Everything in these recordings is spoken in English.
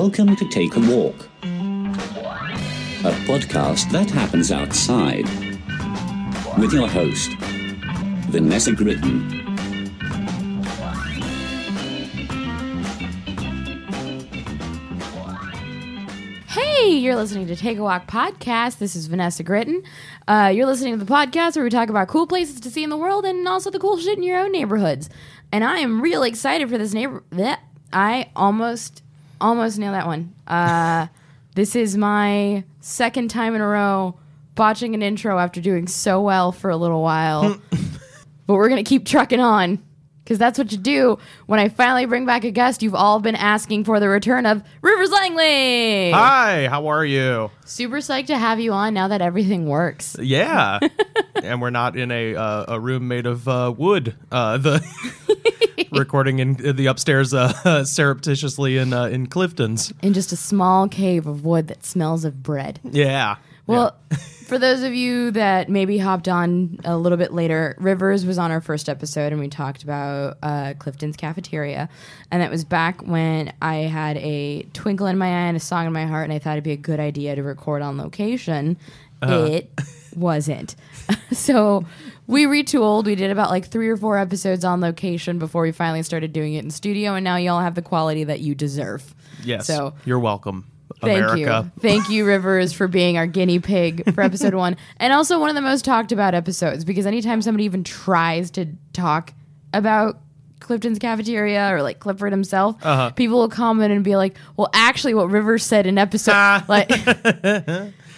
Welcome to Take a Walk, a podcast that happens outside, with your host, Vanessa Gritton. Hey, you're listening to Take a Walk podcast. This is Vanessa Gritton. Uh, you're listening to the podcast where we talk about cool places to see in the world and also the cool shit in your own neighborhoods. And I am real excited for this neighbor. I almost, almost nailed that one. Uh, this is my second time in a row botching an intro after doing so well for a little while. but we're gonna keep trucking on because that's what you do when I finally bring back a guest. You've all been asking for the return of Rivers Langley. Hi, how are you? Super psyched to have you on now that everything works. Yeah, and we're not in a uh, a room made of uh, wood. Uh, the recording in the upstairs uh, surreptitiously in uh, in Clifton's. In just a small cave of wood that smells of bread. Yeah. Well, for those of you that maybe hopped on a little bit later, Rivers was on our first episode and we talked about uh, Clifton's cafeteria. And that was back when I had a twinkle in my eye and a song in my heart, and I thought it'd be a good idea to record on location. It wasn't. so we retooled. We did about like three or four episodes on location before we finally started doing it in studio, and now y'all have the quality that you deserve. yes. So you're welcome, Thank America. you. Thank you, Rivers, for being our guinea pig for episode one. And also one of the most talked about episodes because anytime somebody even tries to talk about Clifton's cafeteria or like Clifford himself, Uh-huh. people will comment and be like, well, actually, what Rivers said in episode, like,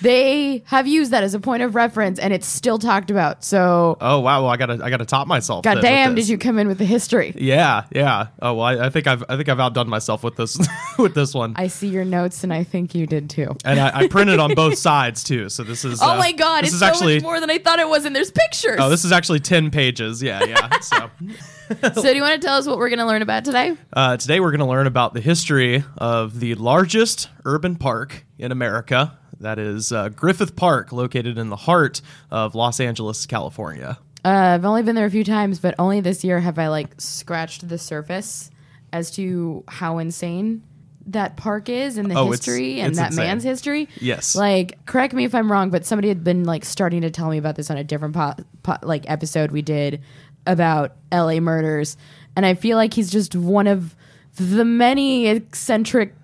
they have used that as a point of reference and it's still talked about. So, Oh wow! Well, I gotta I gotta top myself. with goddamn, did you come in with the history? Yeah, yeah. Oh well, I, I think I've I think I've outdone myself with this with this one. I see your notes and I think you did too. and I, I printed on both sides too. So this is Oh uh, my god, This it's is so actually much more than I thought it was, and there's pictures. oh this is actually ten pages. Yeah, yeah. So. so, do you want to tell us what we're going to learn about today? Uh, today, we're going to learn about the history of the largest urban park in America. That is uh, Griffith Park, located in the heart of Los Angeles, California. Uh, I've only been there a few times, but only this year have I like scratched the surface as to how insane that park is and the Oh, it's- history and it's that insane. man's history. Yes. Like, correct me if I'm wrong, but somebody had been like starting to tell me about this on a different po- po- like episode we did about LA murders, and I feel like he's just one of the many eccentric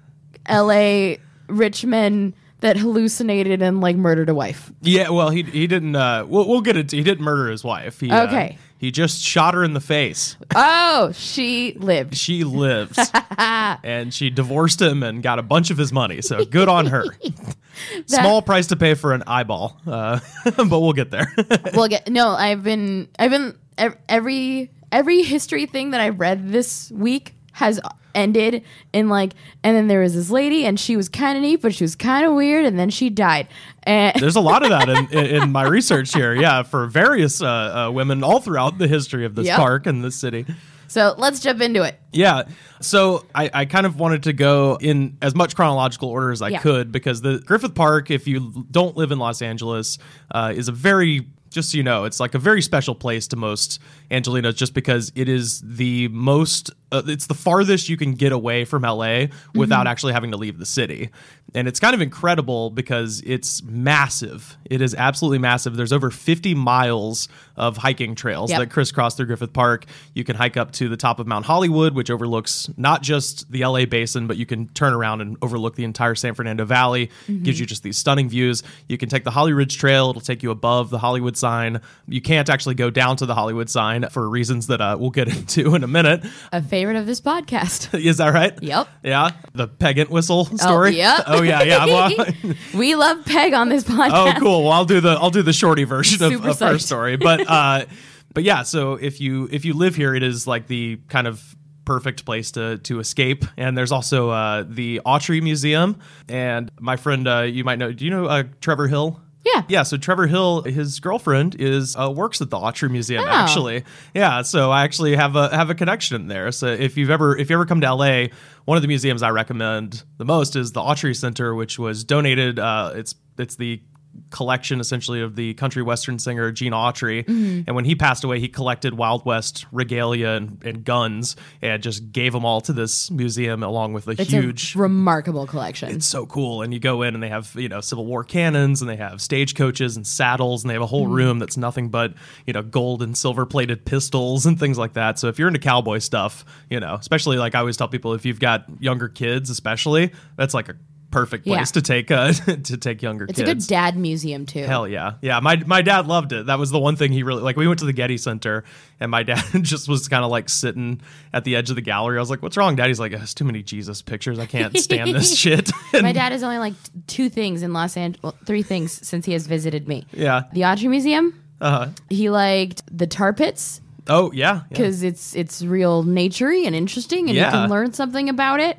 LA rich men that hallucinated and like murdered a wife. Yeah, well, he he didn't. Uh, we'll, we'll get it. He didn't murder his wife. He, uh, Okay. he just shot her in the face. Oh, she lived. She lived, and she divorced him and got a bunch of his money. So good on her. Small price to pay for an eyeball, uh, but we'll get there. well get no i've been i've been ev- every every history thing that i've read this week has ended in like and then there was this lady and she was kind of neat but she was kind of weird and then she died and There's a lot of that in, in, in my research here. Yeah, for various uh, uh, women all throughout the history of this Yep. park and this city. so let's jump into it Yeah. So I, I kind of wanted to go in as much chronological order as I Yeah. could because the Griffith Park, if you don't live in Los Angeles, uh, is a very just so you know, it's like a very special place to most Angelinos just because it is the most, uh, it's the farthest you can get away from LA without actually having to leave the city. And it's kind of incredible because it's massive. It is absolutely massive. There's over 50 miles of hiking trails Yep. that crisscross through Griffith Park. You can hike up to the top of Mount Hollywood, which overlooks not just the LA basin, but you can turn around and overlook the entire San Fernando Valley. Gives you just these stunning views. You can take the Holly Ridge Trail, it'll take you above the Hollywood sign. You can't actually go down to the Hollywood sign for reasons that uh, we'll get into in a minute. a favorite of this podcast Is that right? Yep. Yeah. The Peg Entwistle story. yep. Oh yeah, yeah. Well, we love peg on this podcast oh cool well i'll do the i'll do the shorty version of, of her story but uh but yeah so if you if you live here it is like the kind of perfect place to to escape and there's also uh the autry museum and my friend uh you might know do you know uh trevor hill Yeah. yeah so trevor hill his girlfriend is uh, works at the autry museum Oh. actually yeah so i actually have a have a connection there so if you've ever if you ever come to la one of the museums i recommend the most is the autry center which was donated uh it's it's the collection essentially of the country western singer Gene Autry. Mm-hmm. And when he passed away, he collected Wild West regalia and, and guns and just gave them all to this museum along with a It's huge a remarkable collection. it's so cool. And you go in and they have, you know, Civil War cannons and they have stagecoaches and saddles and they have a Mm-hmm. whole room that's nothing but, you know, gold and silver plated pistols and things like that. So if you're into cowboy stuff, you know, especially like I always tell people if you've got younger kids, especially, that's like a perfect place Yeah. to take uh to take younger it's kids. It's a good dad museum too. Hell yeah. Yeah. My my dad loved it. That was the one thing he really like. We went to the Getty Center and my dad just was kind of like sitting at the edge of the gallery. I was like, What's wrong, Dad? He's like, There's too many Jesus pictures. I can't stand this shit. And- My dad has only like two things in Los Angeles, well, three things since he has visited me. yeah. The Autry Museum. Uh-huh. He liked the tar pits Oh yeah. yeah. because it's it's real naturey and interesting, and Yeah. you can learn something about it.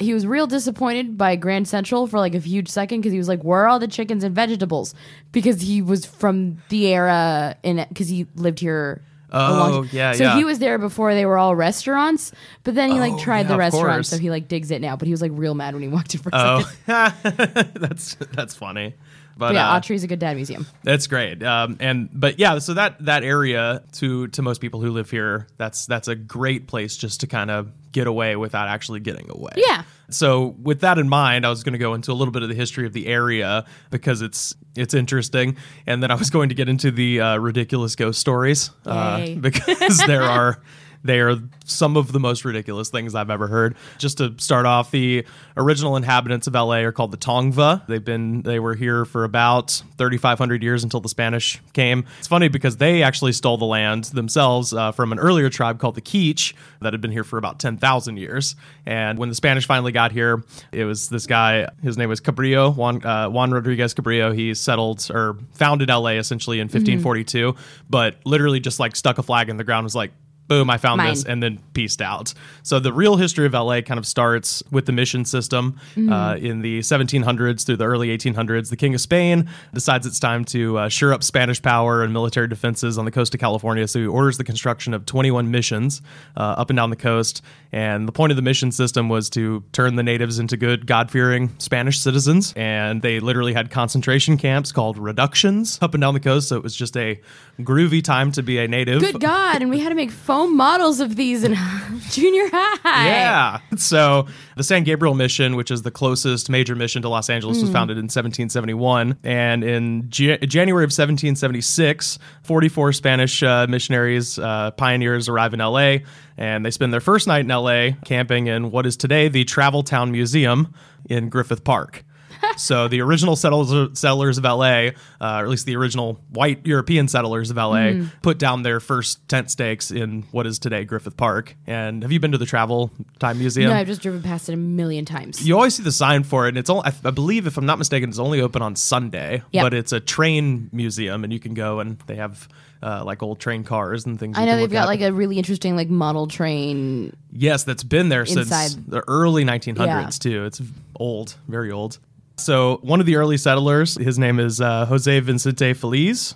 He was real disappointed by Grand Central for like a huge second because he was like, "Where are all the chickens and vegetables?" Because he was from the era in because he lived here. Oh, yeah, So yeah. he was there before they were all restaurants, but then he like Oh, tried yeah, the restaurant, so he like digs it now. But he was like real mad when he walked in for a second. Oh, that's that's funny. But, But yeah, uh, Autry's a good dad museum. That's great. Um, and but yeah, so that that area to to most people who live here, that's that's a great place just to kind of get away without actually getting away. Yeah. So with that in mind, I was going to go into a little bit of the history of the area because it's it's interesting, and then I was going to get into the uh, ridiculous ghost stories uh, because there are. They are some of the most ridiculous things I've ever heard. Just to start off, the original inhabitants of LA are called the Tongva. They've been they were here for about 3,500 years until the Spanish came. It's funny because they actually stole the land themselves uh, from an earlier tribe called the Quiche that had been here for about 10,000 years. And when the Spanish finally got here, it was this guy. His name was Cabrillo Juan uh, Juan Rodriguez Cabrillo. He settled or founded LA essentially in 1542, but literally just like stuck a flag in the ground. Was like boom, I found Mine. this, and then pieced out. So the real history of LA kind of starts with the mission system uh, in the 1700s through the early 1800s. The King of Spain decides it's time to uh, shore up Spanish power and military defenses on the coast of California. So he orders the construction of 21 missions uh, up and down the coast. And the point of the mission system was to turn the natives into good, God fearing Spanish citizens. And they literally had concentration camps called reductions up and down the coast. So it was just a groovy time to be a native. Good God! And we had to make models of these in junior high. Yeah. So the San Gabriel mission, which is the closest major mission to Los Angeles, Hmm. was founded in 1771. And in Ja- January of 1776, 44 Spanish uh, missionaries, uh, pioneers arrive in LA, and they spend their first night in LA camping in what is today the Travel Town Museum in Griffith Park. So the original settlers, settlers of LA, uh, or at least the original white European settlers of LA, Hmm. put down their first tent stakes in what is today Griffith Park. And have you been to the Travel Town Museum? No, I've just driven past it a million times. you always see the sign for it, and it's only, I, I believe, if I'm not mistaken, it's only open on Sunday. Yep. But it's a train museum, and you can go and they have uh, like old train cars and things. I know they've got at. like a really interesting like model train. Yes, that's been there since the early 1900s Yeah. too. It's old, very old. So one of the early settlers, his name is uh, Jose Vicente Feliz.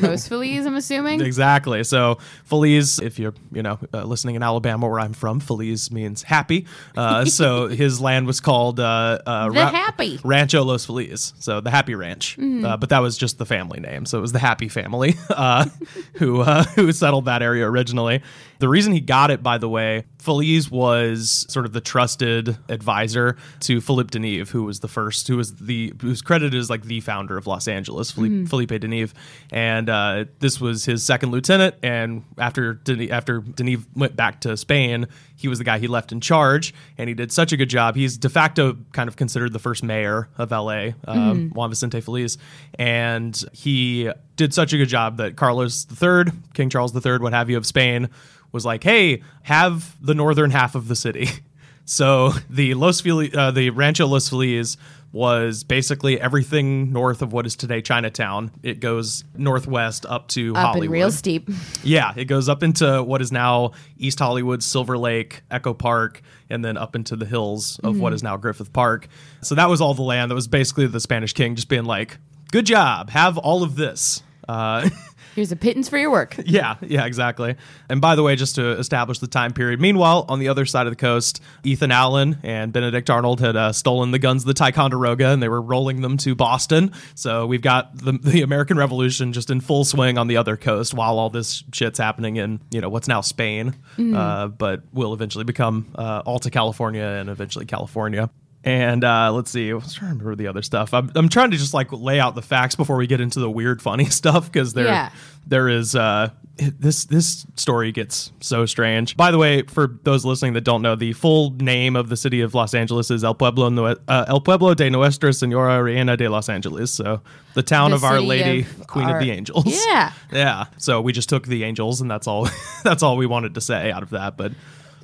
Los Feliz, I'm assuming. Exactly. So Feliz, if you're you know uh, listening in Alabama, where I'm from, Feliz means happy. Uh, so his land was called uh, uh, The Happy. Rancho Los Feliz. So the Happy Ranch. Uh, but that was just the family name. So it was the Happy family uh, who uh, who settled that area originally. The reason he got it, by the way, Feliz was sort of the trusted advisor to Philippe Deneve, who was the first, who was the who's credited as like the founder of Los Angeles, Philippe, Felipe Deneve, and uh, this was his second lieutenant. And after Deneve, after Deneve went back to Spain, he was the guy he left in charge, and he did such a good job. He's de facto kind of considered the first mayor of LA, um, Juan Vicente Feliz, and he did such a good job that Carlos III, King Charles III, what have you, of Spain, was like, "Hey, have the northern half of the city." So the Los Feliz, uh, the Rancho Los Feliz was basically everything north of what is today Chinatown. It goes northwest up to Up Hollywood. and real steep. Yeah, it goes up into what is now East Hollywood, Silver Lake, Echo Park, and then up into the hills of what is now Griffith Park. So that was all the land. That was basically the Spanish king just being like, "Good job, have all of this." Uh, Here's a pittance for your work. Yeah, yeah, exactly. And by the way, just to establish the time period, meanwhile, on the other side of the coast, Ethan Allen and Benedict Arnold had uh, stolen the guns of the Ticonderoga and they were rolling them to Boston. So we've got the, the American Revolution just in full swing on the other coast while all this shit's happening in, you know, what's now Spain, uh, but will eventually become uh, Alta California and eventually California. And uh, let's see, I was trying to remember the other stuff. I'm, I'm trying to just like lay out the facts before we get into the weird, funny stuff because there, Yeah. there is uh, this this story gets so strange. By the way, for those listening that don't know, the full name of the city of Los Angeles is El Pueblo uh, El Pueblo de Nuestra Senora Reina de Los Angeles. So the town The of Our Lady, of Queen our- of the Angels. Yeah. yeah. So we just took the angels, and that's all. that's all we wanted to say out of that. But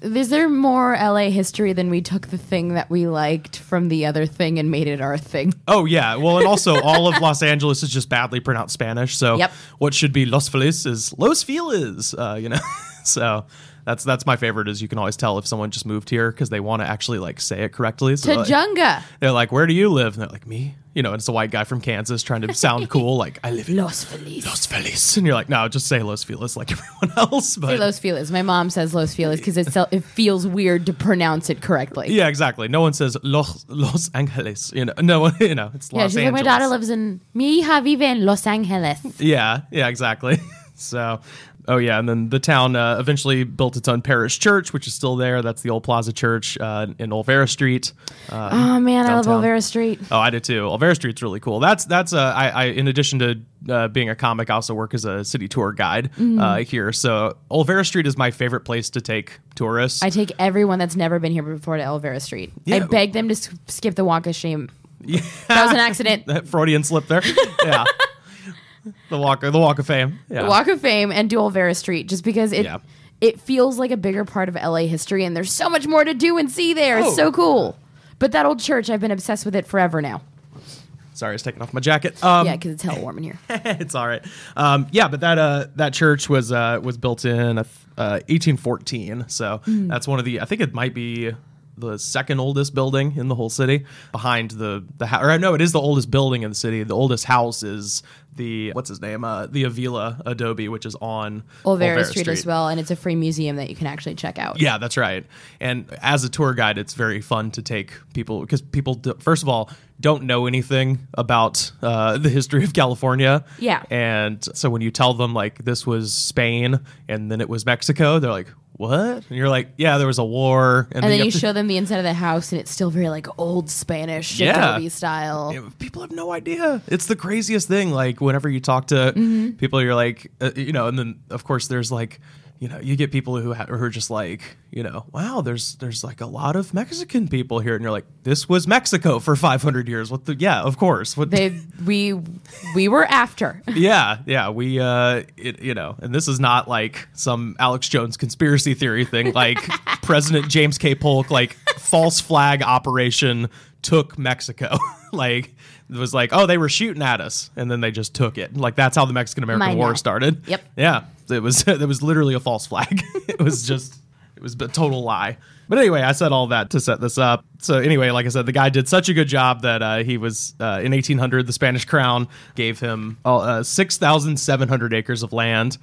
Is there more LA history than we took the thing that we liked from the other thing and made it our thing? Oh yeah, well, and also all of Los Angeles is just badly pronounced Spanish. So Yep. what should be Los Feliz is Los Feliz. Uh, you know, so that's that's my favorite. Is you can always tell if someone just moved here because they want to actually like say it correctly. So like, they're like, "Where do you live?" And they're like, "Me." You know, it's a white guy from Kansas trying to sound cool, like I live in Los Feliz. Los Feliz, and you're like, "No, just say Los Feliz like everyone else." But Say Los Feliz. My mom says Los Feliz because it, it feels weird to pronounce it correctly. yeah, exactly. No one says Los Los Angeles. You know, no one. You know, it's Yeah, Los she's like, my daughter lives in. Mi hija vive en Los Angeles. Yeah, yeah, exactly. so, oh yeah, and then the town uh, eventually built its own parish church, which is still there. That's the old Plaza Church uh, in Olvera Street. Uh, Oh man, I love Olvera Street. oh, I did too. Olvera Street's really cool. That's that's uh, I, I in addition to uh, being a comic, I also work as a city tour guide uh, here. So Olvera Street is my favorite place to take tourists. I take everyone that's never been here before to Olvera Street. I beg them to skip the walk of shame. That was an accident. that Freudian slip there. yeah. The walk, the walk of fame. Yeah. Walk of Fame and do Olvera Street just because it Yeah. it feels like a bigger part of LA history and there's so much more to do and see there. Oh. It's so cool. But that old church, I've been obsessed with it forever now. Sorry, I was taking off my jacket. Um, yeah, because it's hell warm in here. it's all right. Um, yeah, but that uh, that church was uh, was built in uh, 1814. So that's one of the. I think it might be the second oldest building in the whole city, behind the the house. Or no, it is the oldest building in the city. The oldest house is the what's his name? Uh, the Avila Adobe, which is on Olvera Street, as well, and it's a free museum that you can actually check out. Yeah, that's right. And as a tour guide, it's very fun to take people because people, do, first of all, don't know anything about uh, the history of California. Yeah. And so when you tell them like this was Spain and then it was Mexico, they're like, "What?" And you're like, "Yeah, there was a war." And then you to- show them the inside of the house, and it's still very like old Spanish Yeah. Adobe style. Yeah, people have no idea. It's the craziest thing. Like whenever you talk to Mm-hmm. people, you're like, uh, you know, and then of course there's like, you know, you get people who ha- who are just like, you know, wow, there's there's like a lot of Mexican people here, and you're like, this was Mexico for 500 years. What the? Yeah, of course. What? They we we were after. yeah, yeah. We, uh, it, you know, and this is not like some Alex Jones conspiracy theory thing. Like President James K. Polk, like false flag operation took Mexico. like it was like, oh, they were shooting at us, and then they just took it. Like that's how the Mexican American War started. Yep. Yeah, it was. It was literally a false flag. it was just. It was a total lie. But anyway, I said all that to set this up. So anyway, like I said, the guy did such a good job that uh, he was uh, in 1800. The Spanish crown gave him uh, 6,700 acres of land,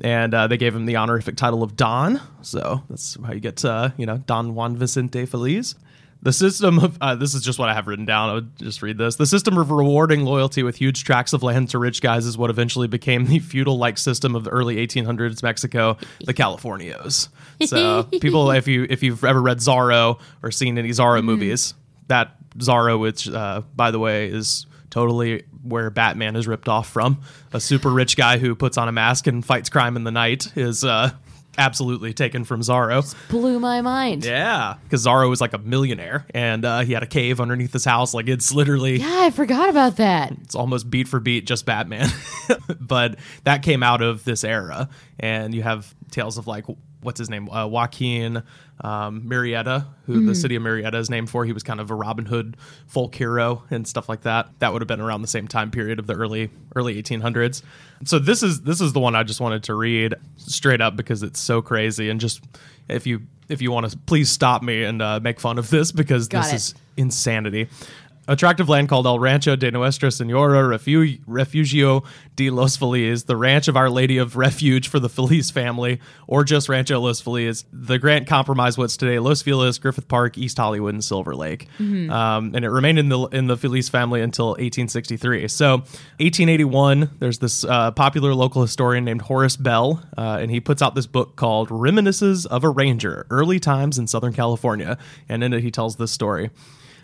and uh, they gave him the honorific title of Don. So that's how you get, uh, you know, Don Juan Vicente Feliz. The system of uh, this is just what I have written down. I would just read this. The system of rewarding loyalty with huge tracts of land to rich guys is what eventually became the feudal-like system of the early 1800s Mexico, the Californios. So people, if you if you've ever read Zorro or seen any Zorro movies, that Zorro, which uh, by the way is totally where Batman is ripped off from, a super rich guy who puts on a mask and fights crime in the night, is uh, absolutely taken from Zorro. Blew my mind. Yeah, because Zorro was like a millionaire, and uh, he had a cave underneath his house. Like it's literally, Yeah, I forgot about that. it's almost beat for beat just Batman. but that came out of this era, and you have tales of like what's his name, uh, Joaquin um, Murrieta, who the city of Murrieta is named for. He was kind of a Robin Hood folk hero and stuff like that. That would have been around the same time period of the early early 1800s. So this is this is the one I just wanted to read straight up because it's so crazy and just if you if you want to please stop me and uh, make fun of this because Got this it. is insanity. A tract of land called El Rancho de Nuestra Senora Refu- Refugio de los Feliz, the ranch of Our Lady of Refuge for the Feliz family, or just Rancho Los Feliz. The grant compromised what's today Los Feliz, Griffith Park, East Hollywood, and Silver Lake, um, and it remained in the in the Feliz family until 1863. So, 1881, there's this uh, popular local historian named Horace Bell, uh, and he puts out this book called Reminiscences of a Ranger: Early Times in Southern California, and in it he tells this story.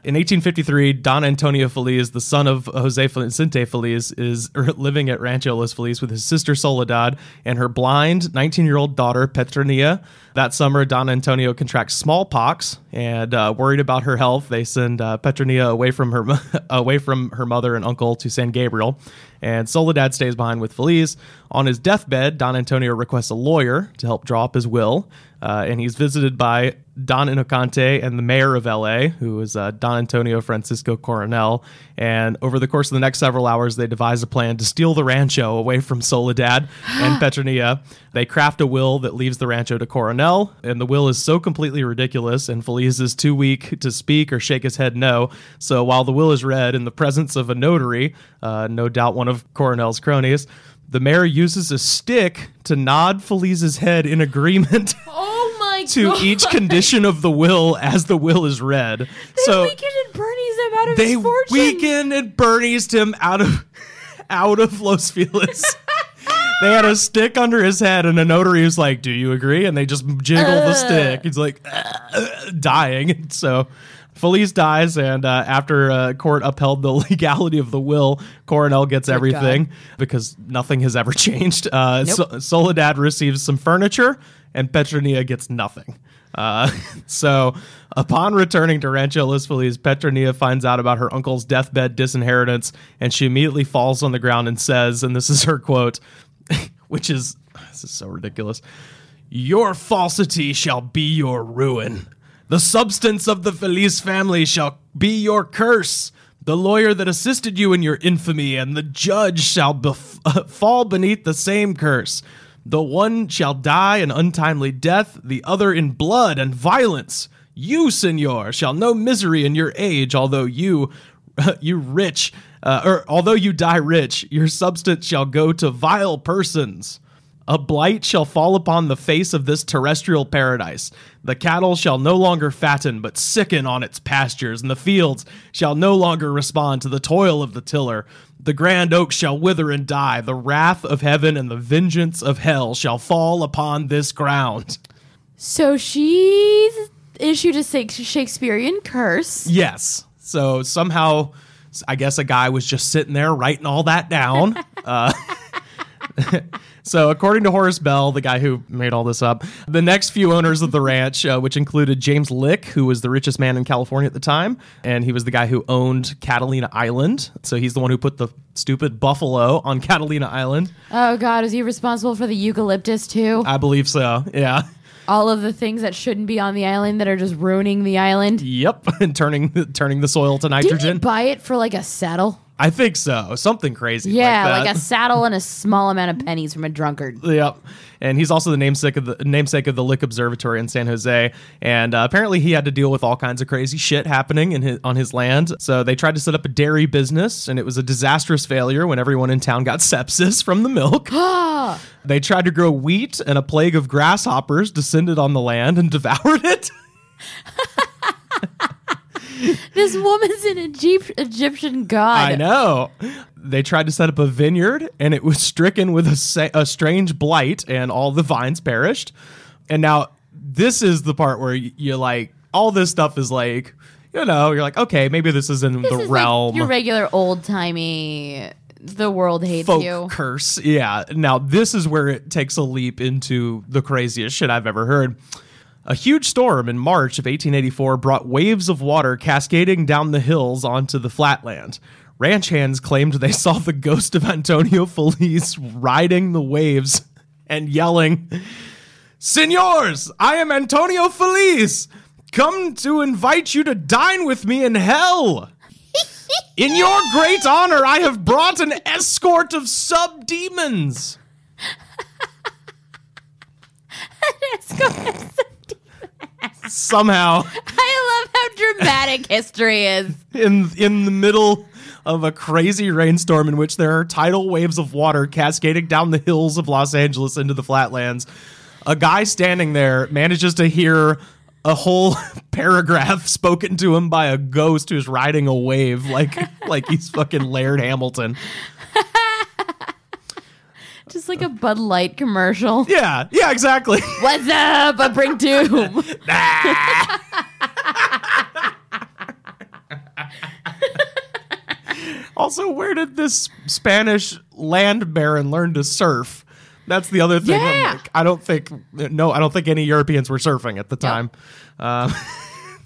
In 1853, Don Antonio Feliz, the son of Jose Vicente Feliz, is living at Rancho Los Feliz with his sister Soledad and her blind 19 year old daughter Petronilla. That summer, Don Antonio contracts smallpox, and uh, worried about her health, they send uh, Petronilla away from her away from her mother and uncle to San Gabriel. And Soledad stays behind with Feliz. On his deathbed, Don Antonio requests a lawyer to help draw up his will, uh, and he's visited by Don Inocante and the mayor of LA, who is uh, Don Antonio Francisco Coronel. And over the course of the next several hours, they devise a plan to steal the rancho away from Soledad and Petronilla. They craft a will that leaves the rancho to Coronel, and the will is so completely ridiculous, and Feliz is too weak to speak or shake his head no. So while the will is read in the presence of a notary, uh, no doubt one of Coronel's cronies, the mayor uses a stick to nod Feliz's head in agreement. Oh my to god! each condition of the will as the will is read. They so weakened and Bernie's him out of they his fortune. weakened and Bernie's him out of out of Los Feliz. they had a stick under his head, and a notary was like, "Do you agree?" And they just jiggle the stick. He's like dying. So. Feliz dies, and uh, after uh, court upheld the legality of the will, Coronel gets everything because nothing has ever changed. Uh, Nope. so- Soledad receives some furniture, and Petronia gets nothing. Uh, so, upon returning to Rancho Los Feliz, Petronilla finds out about her uncle's deathbed disinheritance, and she immediately falls on the ground and says, and this is her quote, which is this is so ridiculous. Your falsity shall be your ruin. The substance of the Feliz family shall be your curse. The lawyer that assisted you in your infamy and the judge shall bef- fall beneath the same curse. The one shall die an untimely death, the other in blood and violence. You, senor, shall know misery in your age, although you, you rich, uh, or although you die rich, your substance shall go to vile persons. A blight shall fall upon the face of this terrestrial paradise. The cattle shall no longer fatten, but sicken on its pastures, and the fields shall no longer respond to the toil of the tiller. The grand oak shall wither and die. The wrath of heaven and the vengeance of hell shall fall upon this ground. So she issued a Shak- Shakespearean curse. Yes. So somehow, I guess a guy was just sitting there writing all that down. uh, so, according to Horace Bell, the guy who made all this up, the next few owners of the ranch, uh, which included James Lick, who was the richest man in California at the time, and he was the guy who owned Catalina Island. So, he's the one who put the stupid buffalo on Catalina Island. Oh god, is he responsible for the eucalyptus too? I believe so. Yeah. All of the things that shouldn't be on the island that are just ruining the island. Yep. and turning turning the soil to Didn't he nitrogen. buy it for like a saddle? I think so. Something crazy. Yeah, like, like, a saddle and a small amount of pennies from a drunkard. Yep. And he's also the namesake of the namesake of the Lick Observatory in San Jose. And uh, apparently, he had to deal with all kinds of crazy shit happening in his, on his land. So they tried to set up a dairy business, and it was a disastrous failure when everyone in town got sepsis from the milk. they tried to grow wheat, and a plague of grasshoppers descended on the land and devoured it. This woman's an Egypt- Egyptian god. I know. They tried to set up a vineyard, and it was stricken with a, sa- a strange blight, and all the vines perished. And now, this is the part where y- you're like, all this stuff is like, you know, you're like, okay, maybe this is in This the is like realm your regular old timey. The world hates folk you. curse. Yeah. Now, this is where it takes a leap into the craziest shit I've ever heard. A huge storm in March of 1884 brought waves of water cascading down the hills onto the flatland. Ranch hands claimed they saw the ghost of Antonio Feliz riding the waves and yelling, Senors, I am Antonio Feliz. Come to invite you to dine with me in hell. In your great honor, I have brought an escort of sub demons. Somehow, I love how dramatic history is. in in the middle of a crazy rainstorm in which there are tidal waves of water cascading down the hills of Los Angeles into the flatlands. A guy standing there manages to hear a whole paragraph spoken to him by a ghost who's riding a wave like like he's fucking Laird Hamilton. Just like a Bud Light commercial. Yeah, yeah, exactly. What's up? I bring doom. Also, where did this Spanish land baron learn to surf? That's the other thing. Yeah. like, I don't think no, I don't think any Europeans were surfing at the time. Uh,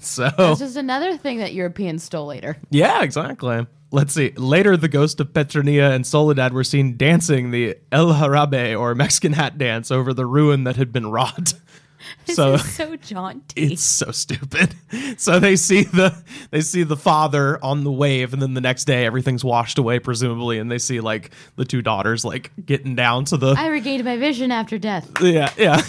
so this is another thing that Europeans stole later. yeah, exactly. Let's see. Later, the ghost of Petronilla and Soledad were seen dancing the El Jarabe or Mexican hat dance over the ruin that had been wrought. This So- is so jaunty. It's so stupid. So they see the they see the father on the wave, and then the next day everything's washed away, presumably, and they see like the two daughters like getting down to the I regained my vision after death. yeah yeah.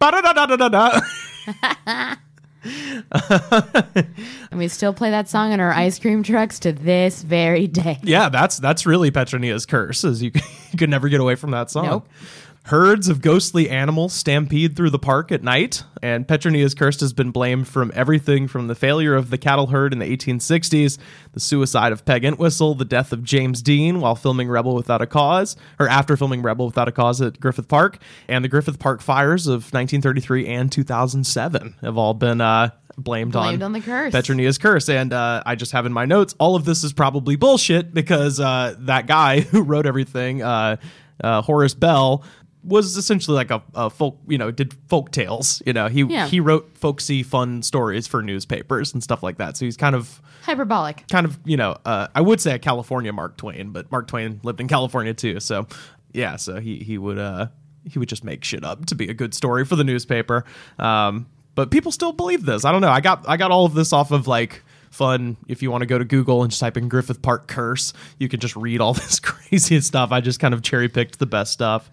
And we still play that song in our ice cream trucks to this very day. Yeah, that's that's really Petronia's curse. Is you, you could never get away from that song. Nope. Herds of ghostly animals stampede through the park at night, and Petronia's curse has been blamed from everything from the failure of the cattle herd in the 1860s, the suicide of Peg Entwistle, the death of James Dean while filming Rebel Without a Cause, or after filming Rebel Without a Cause at Griffith Park, and the Griffith Park fires of 1933 and 2007 have all been uh, blamed, Blamed on the curse. Petronia's curse. And uh, I just have in my notes, all of this is probably bullshit because uh, that guy who wrote everything, uh, uh, Horace Bell, was essentially like a, a folk, you know, did folk tales. You know, he Yeah. he wrote folksy, fun stories for newspapers and stuff like that. So he's kind of Hyperbolic. kind of you know uh, I would say a California Mark Twain, but Mark Twain lived in California too. So yeah, so he he would uh he would just make shit up to be a good story for the newspaper. Um, but people still believe this. I don't know. I got I got all of this off of like fun if you want to go to google and just type in griffith park curse you can just read all this crazy stuff i just kind of cherry picked the best stuff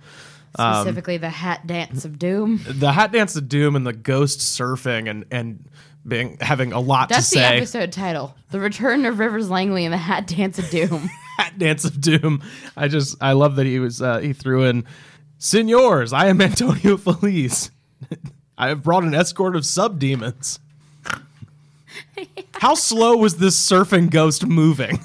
Um, Specifically, the hat dance of doom. the hat dance of doom and the ghost surfing and and being having a lot That's to say. That's the episode title: "The Return of Rivers Langley and the Hat Dance of Doom." hat dance of doom. I just I love that he was uh, he threw in Senors, I am Antonio Feliz. I have brought an escort of sub demons. How slow was this surfing ghost moving?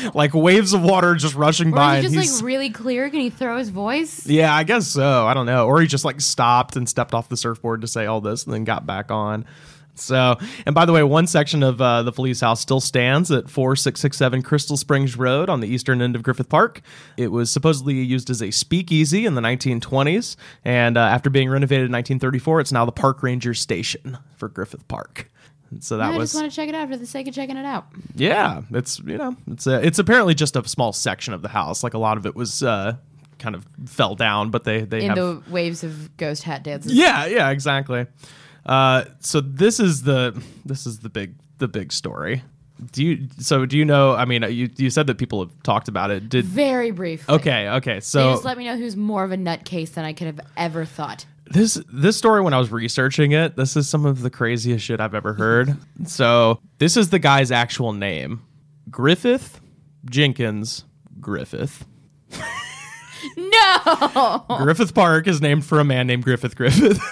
like waves of water just rushing Or by. is and he he's, just like really clear? Can he throw his voice? yeah, I guess so. I don't know. Or he just like stopped and stepped off the surfboard to say all this and then got back on. So, and by the way, one section of uh, the Feliz House still stands at 4667 Crystal Springs Road on the eastern end of Griffith Park. It was supposedly used as a speakeasy in the 1920s, and uh, after being renovated in 1934, it's now the Park Ranger Station for Griffith Park. So that I was just want to check it out for the sake of checking it out. yeah, it's you know, it's uh, it's apparently just a small section of the house. Like a lot of it was uh, kind of fell down, but they they In have the waves of ghost hat dances. yeah, yeah, exactly. Uh, so this is the this is the big the big story. Do you so do you know? I mean, you you said that people have talked about it. Did Very briefly. okay, okay. They So just let me know who's more of a nutcase than I could have ever thought. This this story when I was researching it, this is some of the craziest shit I've ever heard. So this is the guy's actual name, Griffith Jenkins Griffith. No. Griffith Park is named for a man named Griffith Griffith.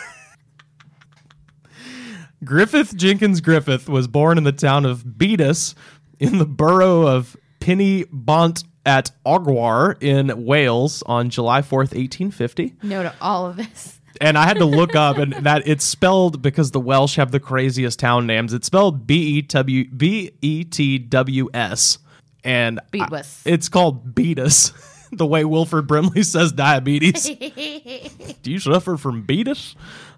Griffith Jenkins Griffith was born in the town of Beatus in the borough of Penny Bont at Ogwar in Wales on July 4th, 1850. no to all of this. And I had to look up and that it's spelled because the Welsh have the craziest town names. It's spelled B E W B E T W S. And I- it's called Beatus. the way Wilford Brimley says diabetes. Do you suffer from beatus?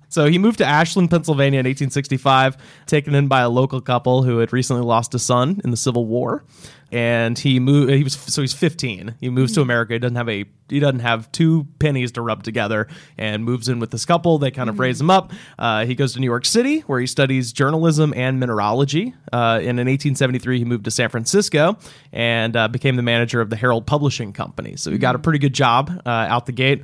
So he moved to Ashland, Pennsylvania in 1865, taken in by a local couple who had recently lost a son in the Civil War. And he moved. He was so he's 15. He moves to America. He doesn't have a he doesn't have two pennies to rub together, and moves in with this couple. They kind of raise him up. Uh, he goes to New York City where he studies journalism and mineralogy. Uh, and in 1873, he moved to San Francisco and uh, became the manager of the Herald Publishing Company. So he got a pretty good job uh, out the gate.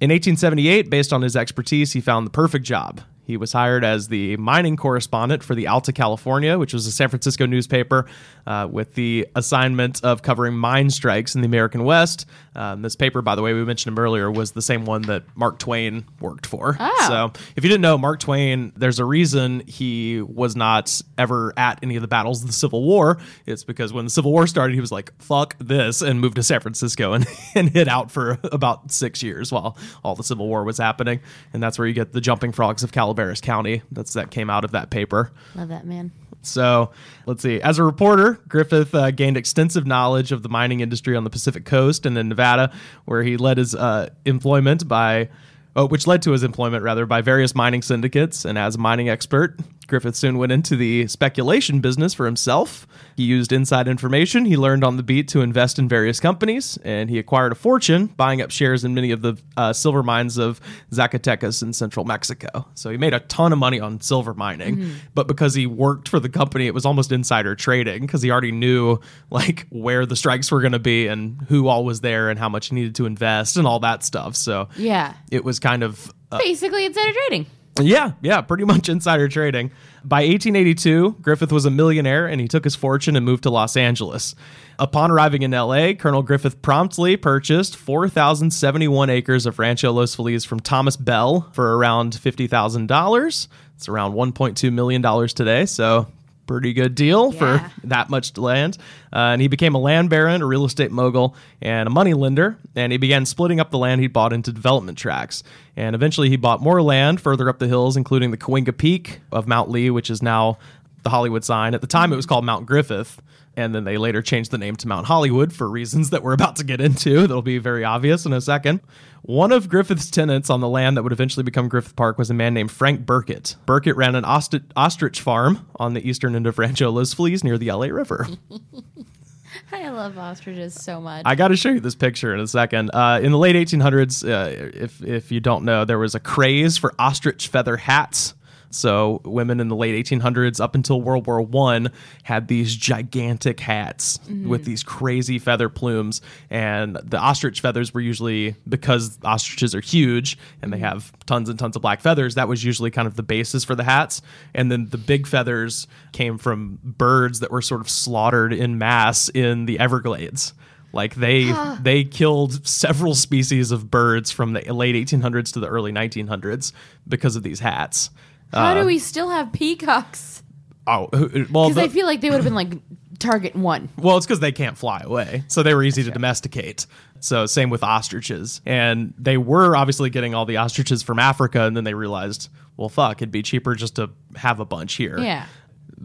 In 1878, based on his expertise, he found the perfect job. He was hired as the mining correspondent for the Alta California, which was a San Francisco newspaper, uh, with the assignment of covering mine strikes in the American West. Um, this paper, by the way, we mentioned him earlier, was the same one that Mark Twain worked for. Oh. So if you didn't know, Mark Twain, there's a reason he was not ever at any of the battles of the Civil War. It's because when the Civil War started, he was like, fuck this, and moved to San Francisco and, and hid out for about six years while all the Civil War was happening. And that's where you get the jumping frogs of Calaveras County. That's that came out of that paper. Love that man. So let's see. As a reporter, Griffith uh, gained extensive knowledge of the mining industry on the Pacific Coast and in Nevada, where he led his uh, employment by. Oh, which led to his employment rather by various mining syndicates. And as a mining expert, Griffith soon went into the speculation business for himself. He used inside information he learned on the beat to invest in various companies, and he acquired a fortune buying up shares in many of the uh, silver mines of Zacatecas in central Mexico. So he made a ton of money on silver mining, but because he worked for the company, it was almost insider trading because he already knew like where the strikes were going to be and who all was there and how much he needed to invest and all that stuff. So Yeah. it was kind of uh, Basically, insider trading. Yeah, yeah, pretty much insider trading. By 1882, Griffith was a millionaire and he took his fortune and moved to Los Angeles. Upon arriving in LA, Colonel Griffith promptly purchased 4,071 acres of Rancho Los Feliz from Thomas Bell for around $50,000. It's around $1.2 million today, so pretty good deal Yeah. for that much land. Uh, and he became a land baron, a real estate mogul, and a money lender. And he began splitting up the land he bought into development tracts. And eventually he bought more land further up the hills, including the Cahuenga Peak of Mount Lee, which is now the Hollywood sign. At the time, it was called Mount Griffith. And then they later changed the name to Mount Hollywood for reasons that we're about to get into. That'll be very obvious in a second. One of Griffith's tenants on the land that would eventually become Griffith Park was a man named Frank Burkett. Burkett ran an ost- ostrich farm on the eastern end of Rancho Los Feliz near the LA River. I love ostriches so much. I got to show you this picture in a second. Uh, in the late 1800s, uh, if if you don't know, there was a craze for ostrich feather hats. So women in the late 1800s, up until World War One, had these gigantic hats with mm-hmm. these crazy feather plumes, and the ostrich feathers were usually because ostriches are huge and they mm-hmm. have tons and tons of black feathers. That was usually kind of the basis for the hats, and then the big feathers came from birds that were sort of slaughtered in mass in the Everglades. Like they they killed several species of birds from the late 1800s to the early 1900s because of these hats. How Uh, do we still have peacocks? Oh, who- well, Because the- I feel like they would have been like target one. well, it's because they can't fly away, so they were easy to domesticate. So same with ostriches, and they were obviously getting all the ostriches from Africa, and then they realized, well, fuck, it'd be cheaper just to have a bunch here. Yeah.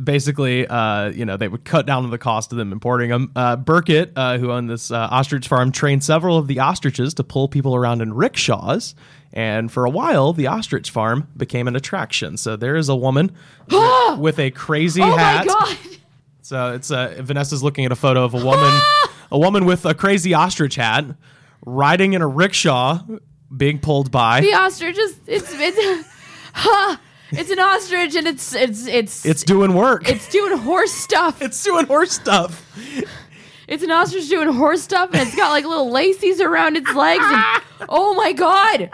basically, uh, you know, they would cut down on the cost of them importing them. Uh, Burkett, uh, who owned this uh, ostrich farm, trained several of the ostriches to pull people around in rickshaws. And for a while, the ostrich farm became an attraction. So there is a woman with, with a crazy Oh hat. my god. So it's uh, Vanessa's looking at a photo of a woman, a woman with a crazy ostrich hat, riding in a rickshaw, being pulled by. The ostrich is it's it's ha, it's an ostrich and it's it's it's It's doing work. it's doing horse stuff. it's doing horse stuff. It's an ostrich doing horse stuff and it's got like little laces around its legs and oh my god.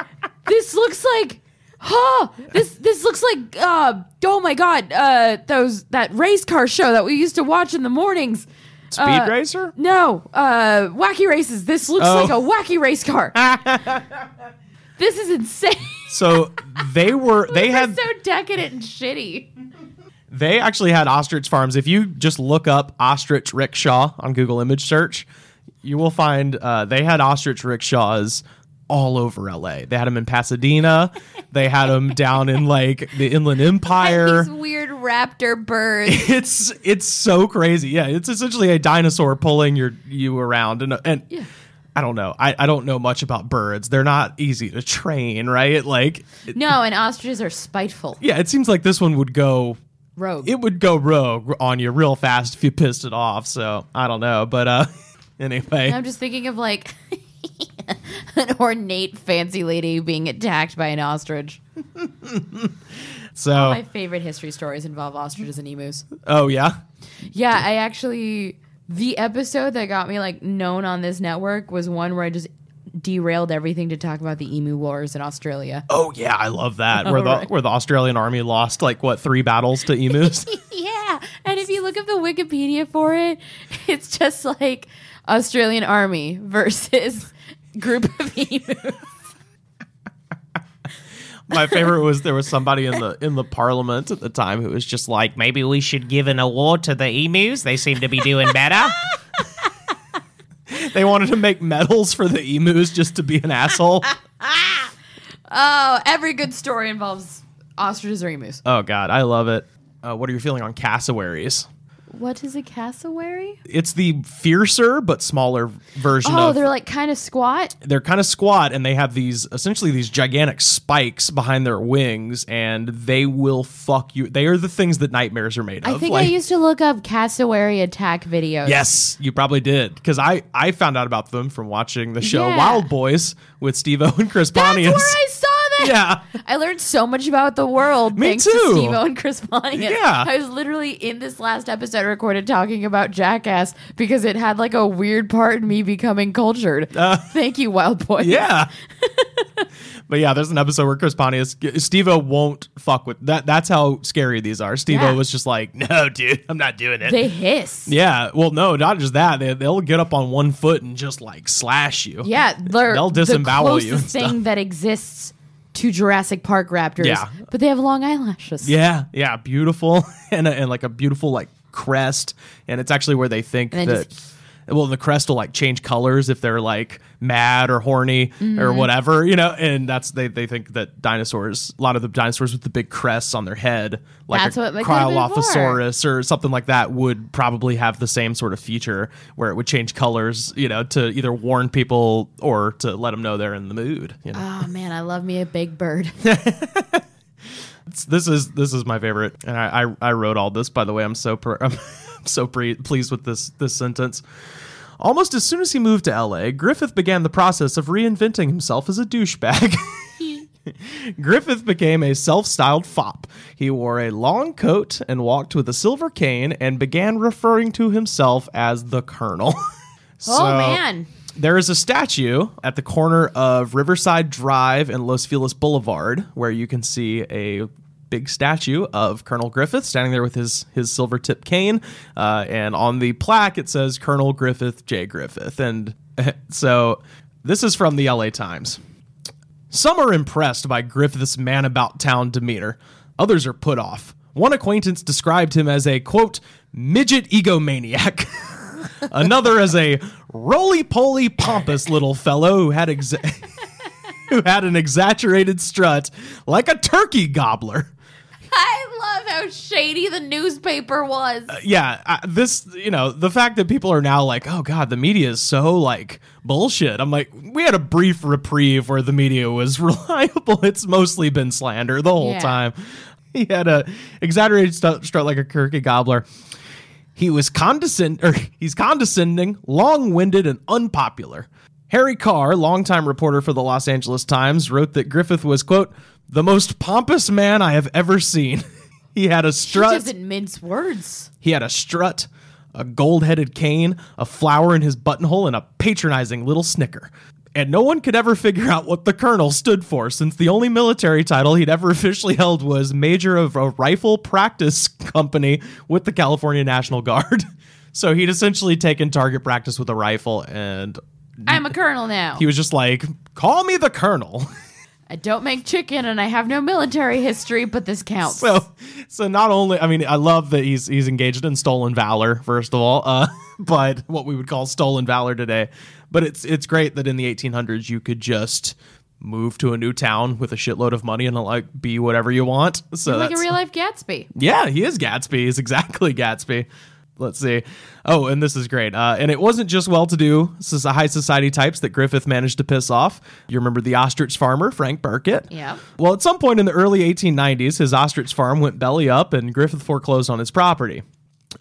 This looks like huh this this looks like uh oh my god uh those that race car show that we used to watch in the mornings. Speed Uh, racer. No, uh wacky races. This looks Oh. like a wacky race car. this is insane. So they were they had so decadent and shitty. they actually had ostrich farms. If you just look up ostrich rickshaw on Google image search, you will find uh, they had ostrich rickshaws all over LA. They had them in Pasadena. they had them down in like the Inland Empire. These weird raptor birds. It's it's so crazy. Yeah, it's essentially a dinosaur pulling your you around and and I don't know. I, I don't know much about birds. They're not easy to train, right? Like it- No, and ostriches are spiteful. yeah, it seems like this one would go Rogue. it would go rogue on you real fast if you pissed it off. So I don't know, but uh, anyway, I'm just thinking of like an ornate fancy lady being attacked by an ostrich. so My favorite history stories involve ostriches and emus. oh yeah, Yeah, I actually the episode that got me like known on this network was one where I just derailed everything to talk about the emu wars in Australia. Oh yeah, I love that. Where the right. where the Australian army lost like what three battles to emus. yeah, and if you look up the Wikipedia for it, it's just like Australian army versus group of emus. My favorite was there was somebody in the in the parliament at the time who was just like, maybe we should give an award to the emus. They seem to be doing better. they wanted to make medals for the emus just to be an asshole. Oh, every good story involves ostriches or emus. Oh god, I love it. Uh, what are you feeling on cassowaries? What is a cassowary? It's the fiercer but smaller version Oh, of they're like kind of squat. they're kind of squat and they have these essentially these gigantic spikes behind their wings and they will fuck you. They are the things that nightmares are made of. I think Like- I used to look up cassowary attack videos. Yes, you probably did because I I found out about them from watching the show Yeah. Wildboyz with Steve-O and Chris That's Pontius. Yeah. I learned so much about the world Me thanks too. to Steve and Chris Pontius. Yeah. I was literally in this last episode recorded talking about Jackass because it had like a weird part in me becoming cultured. Thank you, Wild Boy. Uh. Yeah. but yeah, there's an episode where Chris Pontius, Steve-O won't fuck with that. That's how scary these are. Steve-O Yeah. was just like, no, dude, I'm not doing it. They hiss. yeah. Well, no, not just that. They, they'll get up on one foot and just like slash you. Yeah, They'll disembowel the you thing that exists to Jurassic Park raptors. Yeah. but they have long eyelashes. Yeah, yeah, beautiful, and a, and like a beautiful like crest, and it's actually where they think that. Well, the crest will like change colors if they're like mad or horny Mm-hmm. or whatever, you know. And that's they they think that dinosaurs, a lot of the dinosaurs with the big crests on their head, like That's a what they could've been for. Cryolophosaurus or something like that, would probably have the same sort of feature where it would change colors, you know, to either warn people or to let them know they're in the mood. You know? Oh man, I love me a big bird. this is this is my favorite, and I I, I wrote all this by the way. I'm so I'm so pre- pleased with this this sentence. Almost as soon as he moved to L.A., Griffith began the process of reinventing himself as a douchebag. Griffith became a self-styled fop. He wore a long coat and walked with a silver cane and began referring to himself as the Colonel. oh So- man. there is a statue at the corner of Riverside Drive and Los Feliz Boulevard where you can see a big statue of Colonel Griffith standing there with his his silver tip cane, uh, and on the plaque it says Colonel Griffith J. Griffith, and so this is from the L.A. Times. Some are impressed by Griffith's man about town demeanor. Others are put off. One acquaintance described him as a quote midget egomaniac. Another as a roly-poly pompous little fellow who had exa- who had an exaggerated strut like a turkey gobbler. I love how shady the newspaper was. Uh, yeah, I, this you know the fact that people are now like, oh god, the media is so like bullshit. I'm like, we had a brief reprieve where the media was reliable. It's mostly been slander the whole Yeah. time. He had a exaggerated strut, strut like a turkey gobbler. He was condescend or he's condescending, long-winded, and unpopular. Harry Carr, longtime reporter for the Los Angeles Times, wrote that Griffith was, quote, the most pompous man I have ever seen. he had a strut. He doesn't mince words. He had a strut, a gold headed cane, a flower in his buttonhole, and a patronizing little snicker. And no one could ever figure out what the colonel stood for, since the only military title he'd ever officially held was Major of a Rifle Practice Company with the California National Guard. So he'd essentially taken target practice with a rifle, and I'm a colonel now. he was just like, call me the colonel. I don't make chicken and I have no military history, but this counts. So, so not only, I mean, I love that he's he's engaged in stolen valor, first of all, uh, but what we would call stolen valor today. But it's it's great that in the 1800s you could just move to a new town with a shitload of money and like be whatever you want. So like a real life Gatsby. yeah, he is Gatsby. He's exactly Gatsby. Let's see. Oh, and this is great. Uh, and it wasn't just well-to-do high society types that Griffith managed to piss off. You remember the ostrich farmer, Frank Burkett? Yeah. Well, at some point in the early 1890s, his ostrich farm went belly up and Griffith foreclosed on his property.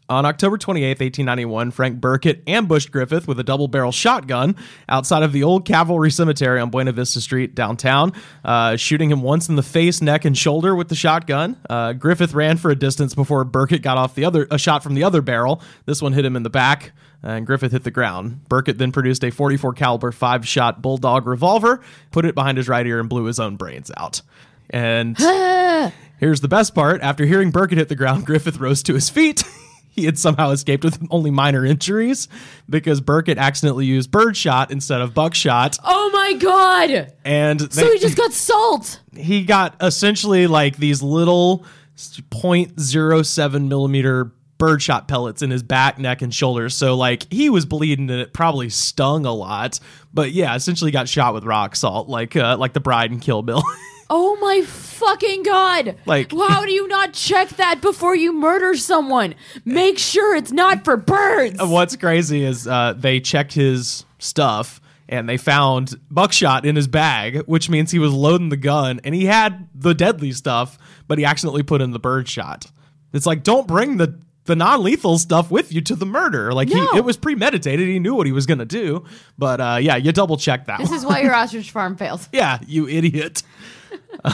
On October 28, 1891, Frank Burkett ambushed Griffith with a double barrel shotgun outside of the old Calvary cemetery on Buena Vista Street downtown, uh, shooting him once in the face, neck, and shoulder with the shotgun. Uh, Griffith ran for a distance before Burkett got off the other a shot from the other barrel. This one hit him in the back, and Griffith hit the ground. Burkett then produced a 44 caliber five shot bulldog revolver, put it behind his right ear, and blew his own brains out. And here's the best part: after hearing Burkett hit the ground, Griffith rose to his feet. he had somehow escaped with only minor injuries because Burkett accidentally used birdshot instead of buckshot, Oh my god! and So he just got salt. he got essentially like these little 0.07 millimeter birdshot pellets in his back, neck, and shoulders. So like he was bleeding and it probably stung a lot. But yeah, essentially got shot with rock salt, like uh, like the bride in Kill Bill. Oh my fucking god! Like- how do you not check that before you murder someone? Make sure it's not for birds. What's crazy is uh, they checked his stuff and they found buckshot in his bag, which means he was loading the gun and he had the deadly stuff, but he accidentally put in the birdshot. It's like don't bring the the non-lethal stuff with you to the murder. Like No. he, it was premeditated. He knew what he was gonna do. But uh, yeah, you double check that. This one. is why your ostrich farm fails. Yeah, you idiot.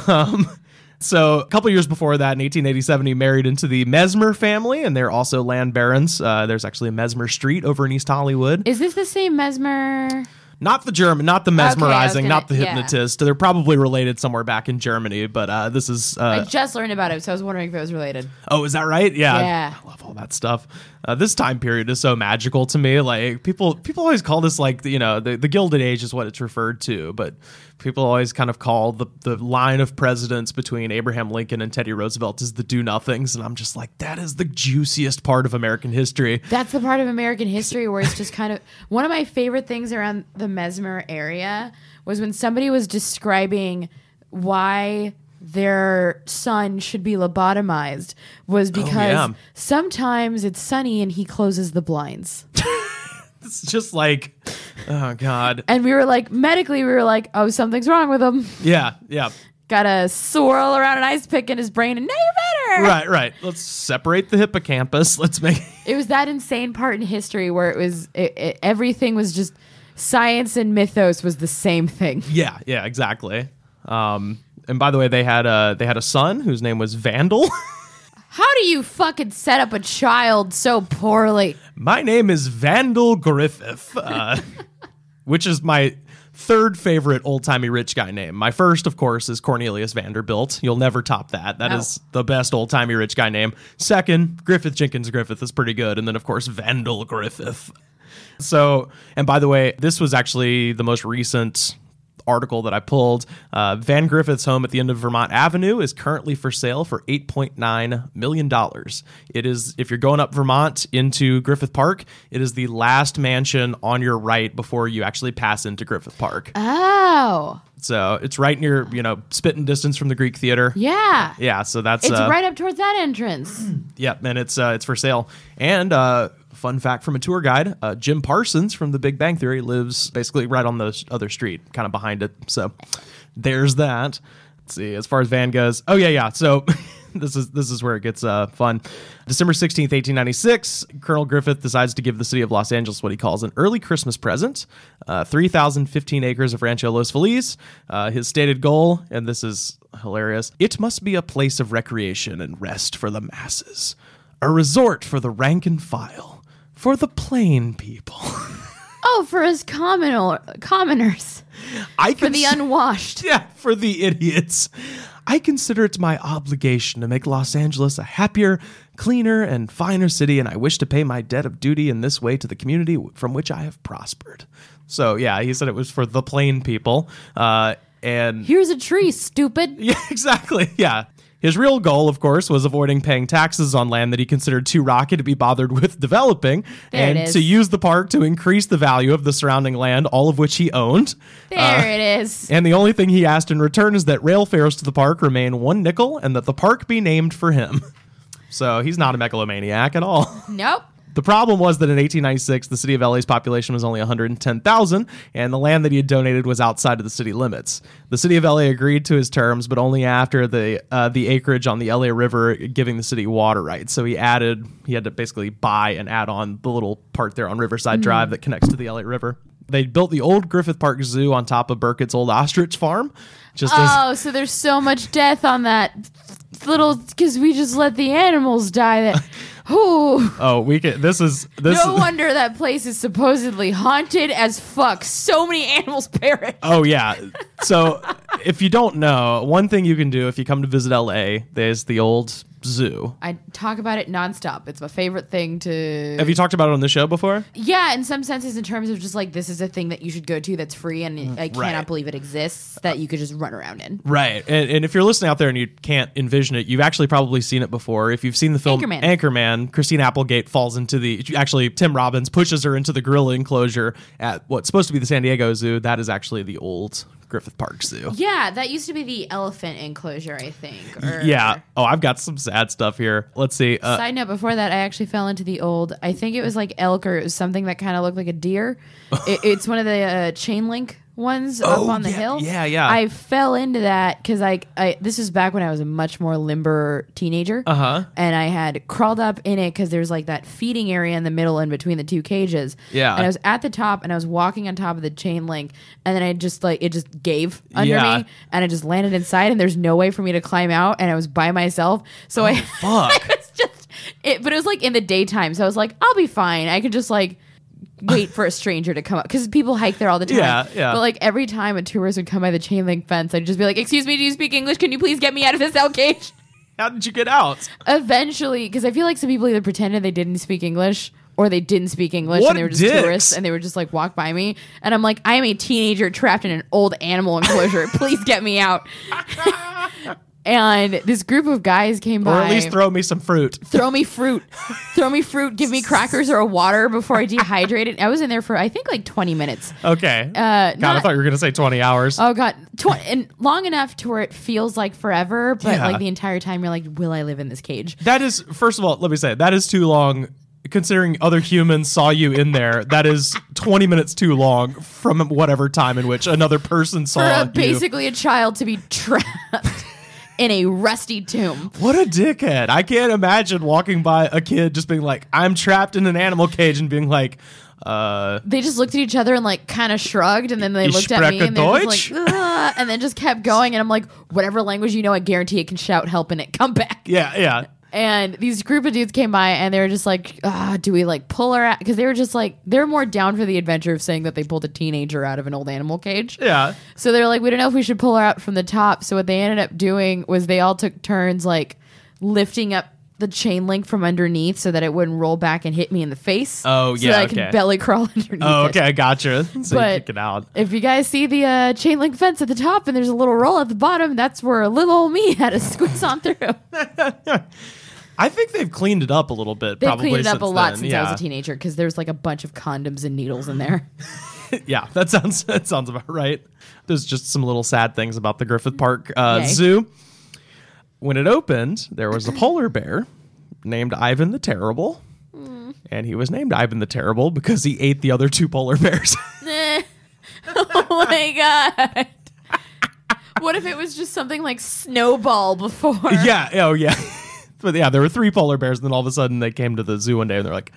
Um, so a couple years before that, in 1887, he married into the Mesmer family, and they're also land barons. Uh, there's actually a Mesmer Street over in East Hollywood. Is this the same mesmer? Not the German, not the mesmerizing, gonna- not the yeah. hypnotist. They're probably related somewhere back in Germany, but uh, this is. I Uh, just learned about it, so I was wondering if it was related. oh, is that right? Yeah. Yeah. I love all that stuff. Uh, this time period is so magical to me. Like people, people always call this like you know the, the Gilded Age is what it's referred to, but people always kind of call the the line of presidents between Abraham Lincoln and Teddy Roosevelt is the do nothings, and I'm just like that is the juiciest part of American history. That's the part of American history where it's just kind of one of my favorite things around the Mesmer area was when somebody was describing why their son should be lobotomized was oh, because yeah. sometimes it's sunny and he closes the blinds. It's just like, oh god, And we were like medically we were like, "Oh, something's wrong with him. yeah, yeah. Got a swirl around an ice pick in his brain and now you're better." Right, right. Let's separate the hippocampus. Let's make. It was that insane part in history where it was it, it, everything was just science and mythos was the same thing. Yeah, yeah, exactly. Um, and by the way, they had a they had a son whose name was Vandal. How do you fucking set up a child so poorly? my name is Vandal Griffith, uh, which is my third favorite old timey rich guy name. My first, of course, is Cornelius Vanderbilt. You'll never top that. That is the best old timey rich guy name. Second, Griffith Jenkins Griffith is pretty good, and then of course Vandal Griffith. So, and by the way, this was actually the most recent article that I pulled. Uh, Van Griffith's home at the end of Vermont Avenue is currently for sale for $8.9 million. It is, if you're going up Vermont into Griffith Park, it is the last mansion on your right before you actually pass into Griffith Park. Oh, So it's right near, you know, spitting distance from the Greek Theater. yeah. Yeah, so that's It's uh, right up towards that entrance. Yep, and it's uh, it's for sale. And uh, fun fact from a tour guide: uh, Jim Parsons from The Big Bang Theory lives basically right on the other street, kind of behind it. So there's that. Let's see. As far as Van goes, oh yeah, yeah. So this is this is where it gets uh, fun. December sixteenth, eighteen ninety six. Colonel Griffith decides to give the city of Los Angeles what he calls an early Christmas present: uh, three thousand fifteen acres of Rancho Los Feliz. Uh, his stated goal, and this is hilarious: it must be a place of recreation and rest for the masses, a resort for the rank and file, for the plain people. Oh, for us common commoners, I for the unwashed. Yeah, for the idiots. I consider it my obligation to make Los Angeles a happier, cleaner, and finer city, and I wish to pay my debt of duty in this way to the community from which I have prospered. So, yeah, he said it was for the plain people. Uh, and Here's a tree, stupid. yeah, exactly. Yeah. His real goal, of course, was avoiding paying taxes on land that he considered too rocky to be bothered with developing, There and to use the park to increase the value of the surrounding land, all of which he owned. There uh, it is. And the only thing he asked in return is that rail fares to the park remain one nickel and that the park be named for him. So he's not a megalomaniac at all. Nope. The problem was that in 1896, the city of LA's population was only 110,000, and the land that he had donated was outside of the city limits. The city of LA agreed to his terms, but only after the uh, the acreage on the LA River giving the city water rights. So he added, he had to basically buy and add on the little part there on Riverside Drive that connects to the LA River. They built the old Griffith Park Zoo on top of Burkett's old ostrich farm, just as Oh, so there's so much death on that little because we just let the animals die. That, Oh we can. This is this. no is, wonder that place is supposedly haunted as fuck. So many animals perish. Oh yeah. So if you don't know, one thing you can do if you come to visit LA, there's the old zoo. I talk about it nonstop. It's my favorite thing to. Have you talked about it on the show before? yeah, in some senses, in terms of just like this is a thing that you should go to that's free, and I cannot Right. believe it exists that you could just run around in. Right. And, and if you're listening out there and you can't envision it, you've actually probably seen it before. If you've seen the film Anchorman. Anchorman, Christina Applegate falls into the actually Tim Robbins pushes her into the gorilla enclosure at what's supposed to be the San Diego Zoo. That is actually the old Griffith Park Zoo. Yeah, that used to be the elephant enclosure, I think. Or, Yeah. Oh, I've got some sad stuff here. Let's see. Uh, Side note: Before that, I actually fell into the old. I think it was like elk or it was something that kind of looked like a deer. it, it's one of the uh, chain link ones up Oh, on the yeah, hill. yeah, yeah. I fell into that because I, I this was back when I was a much more limber teenager. Uh huh. And I had crawled up in it because there's like that feeding area in the middle in between the two cages. Yeah. And I was at the top and I was walking on top of the chain link and then I just like it just gave under Yeah. me and I just landed inside and there's no way for me to climb out and I was by myself. So I Fuck. it's just it but it was like in the daytime so i was like i'll be fine i could just like wait for a stranger to come up because people hike there all the time Yeah, yeah. but like every time a tourist would come by the chain link fence i'd just be like excuse me do you speak english can you please get me out of this cell cage How did you get out? eventually because i feel like some people either pretended they didn't speak english or they didn't speak English What and they were just dicks. tourists and they were just like walk by me. And I'm like, I am a teenager trapped in an old animal enclosure. Please get me out. and this group of guys came by Or at least throw me some fruit. throw me fruit, throw me fruit, give me crackers or a water before I dehydrate it. I was in there for I think like 20 minutes. Okay. Uh, God, I thought you were going to say 20 hours. Oh god, Tw- and long enough to where it feels like forever, but Yeah. like the entire time you're like, will I live in this cage? That is, first of all, let me say, that is too long. Considering other humans saw you in there, that is 20 minutes too long from whatever time in which another person saw For a, you. basically a child to be trapped in a rusty tomb. What a dickhead. I can't imagine walking by a kid just being like, I'm trapped in an animal cage and being like, uh, They just looked at each other and like kind of shrugged, and then they looked at me and they were like, "Ugh," and then just kept going. And I'm like, whatever language you know, I guarantee it can shout help in it. Come back. yeah, yeah. And these group of dudes came by and they were just like, ah, do we like pull her out? Because they were just like, they're more down for the adventure of saying that they pulled a teenager out of an old animal cage. Yeah. So they're like, we don't know if we should pull her out from the top. So what they ended up doing was they all took turns like lifting up the chain link from underneath so that it wouldn't roll back and hit me in the face. Oh, so yeah, that I okay. could belly crawl underneath. Oh, okay. I gotcha. So you But- kick it out. If you guys see the uh, chain link fence at the top and there's a little roll at the bottom, that's where little old me had to squeeze on through. I think they've cleaned it up a little bit. They've probably cleaned it up a lot then. since yeah. I was a teenager because there's like a bunch of condoms and needles in there. yeah, that sounds that sounds about right. There's just some little sad things about the Griffith Park uh, Zoo. When it opened, there was a polar bear named Ivan the Terrible, Hmm. and he was named Ivan the Terrible because he ate the other two polar bears. Oh my god. What if it was just something like Snowball before? yeah, oh yeah. But yeah, there were three polar bears, and then all of a sudden they came to the zoo one day, and they're like,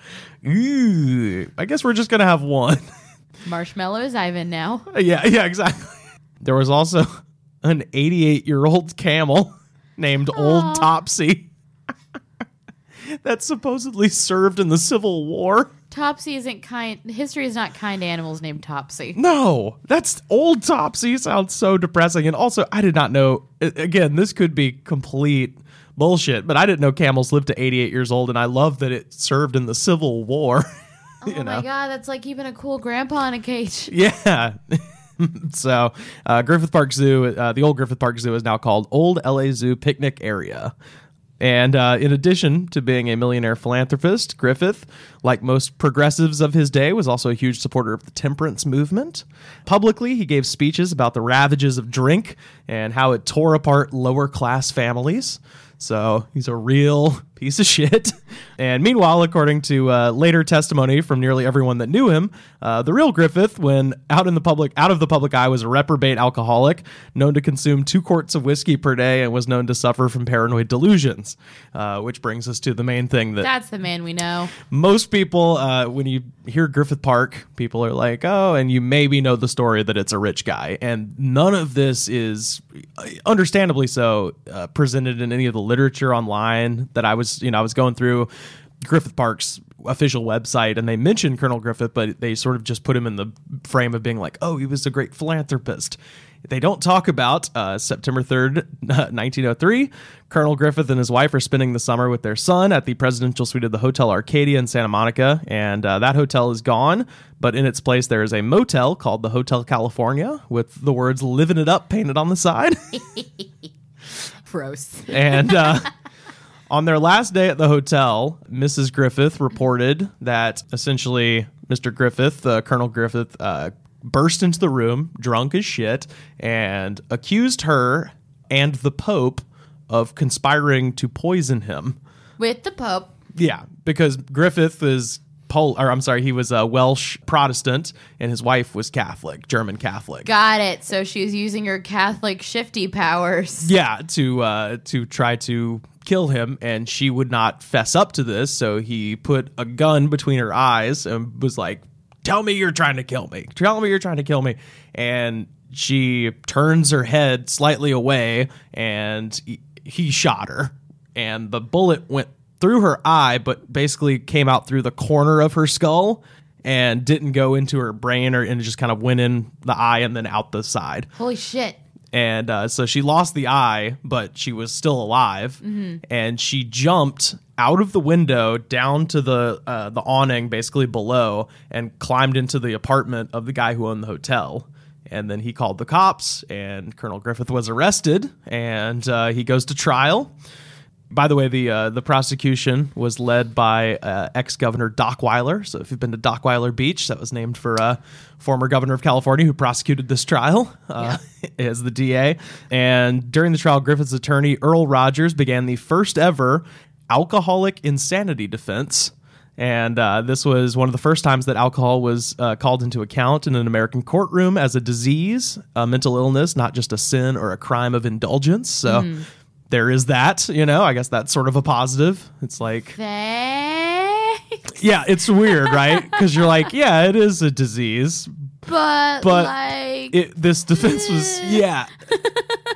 "Ooh, I guess we're just gonna have one." Marshmallow is Ivan now. yeah, yeah, exactly. There was also an 88 year old camel named Old Topsy that supposedly served in the Civil War. Topsy isn't kind. History is not kind to animals named Topsy. No, that's Old Topsy. Sounds so depressing. And also, I did not know. Again, this could be complete bullshit, but I didn't know camels lived to 88 years old, and I love that it served in the Civil War. oh know? my god, that's like keeping a cool grandpa in a cage. Yeah. so, uh, Griffith Park Zoo, uh, the old Griffith Park Zoo is now called Old LA Zoo Picnic Area. And uh, in addition to being a millionaire philanthropist, Griffith, like most progressives of his day, was also a huge supporter of the temperance movement. Publicly, he gave speeches about the ravages of drink and how it tore apart lower class families. So he's a real piece of shit. And meanwhile, according to uh, later testimony from nearly everyone that knew him, uh, the real Griffith, when out in the public, out of the public eye, was a reprobate alcoholic, known to consume two quarts of whiskey per day, and was known to suffer from paranoid delusions. Uh, which brings us to the main thing that That's the man we know. most people, uh, when you hear Griffith Park, people are like, oh, and you maybe know the story that it's a rich guy. And none of this is, uh, understandably so, uh, presented in any of the literature online that I was, you know, I was going through Griffith Park's official website and they mentioned Colonel Griffith, but they sort of just put him in the frame of being like, oh, he was a great philanthropist. They don't talk about uh, September 3rd, 1903. Colonel Griffith and his wife are spending the summer with their son at the presidential suite of the Hotel Arcadia in Santa Monica. And uh, that hotel is gone, but in its place, there is a motel called the Hotel California with the words living it up painted on the side. Gross. and uh, on their last day at the hotel, Mrs. Griffith reported that essentially Mr. Griffith, uh, Colonel Griffith, uh, burst into the room drunk as shit and accused her and the Pope of conspiring to poison him. With the Pope. Yeah, because Griffith is Pol, or I'm sorry, he was a Welsh Protestant, and his wife was Catholic, German Catholic. Got it. So she was using her Catholic shifty powers. yeah to uh to try to kill him and she would not fess up to this so he put a gun between her eyes and was like tell me you're trying to kill me. Tell me you're trying to kill me. And she turns her head slightly away and he, shot her. And the bullet went through her eye but basically came out through the corner of her skull and didn't go into her brain or and just kind of went in the eye and then out the side. Holy shit. And uh, so she lost the eye, but she was still alive, and she jumped out of the window down to the uh, the awning, basically below, and climbed into the apartment of the guy who owned the hotel. And then he called the cops, and Colonel Griffith was arrested, and uh, he goes to trial. By the way, the uh, the prosecution was led by uh, ex Governor Dockweiler. So if you've been to Dockweiler Beach, that was named for uh, former governor of California who prosecuted this trial uh, as the DA. And during the trial, Griffith's attorney Earl Rogers began the first ever alcoholic insanity defense. And uh, this was one of the first times that alcohol was uh, called into account in an American courtroom as a disease, a mental illness, not just a sin or a crime of indulgence. So there is that, you know, I guess that's sort of a positive. It's like, Thanks. yeah, it's weird, right? Because you're like, yeah, it is a disease. But, But like It, this defense was, yeah,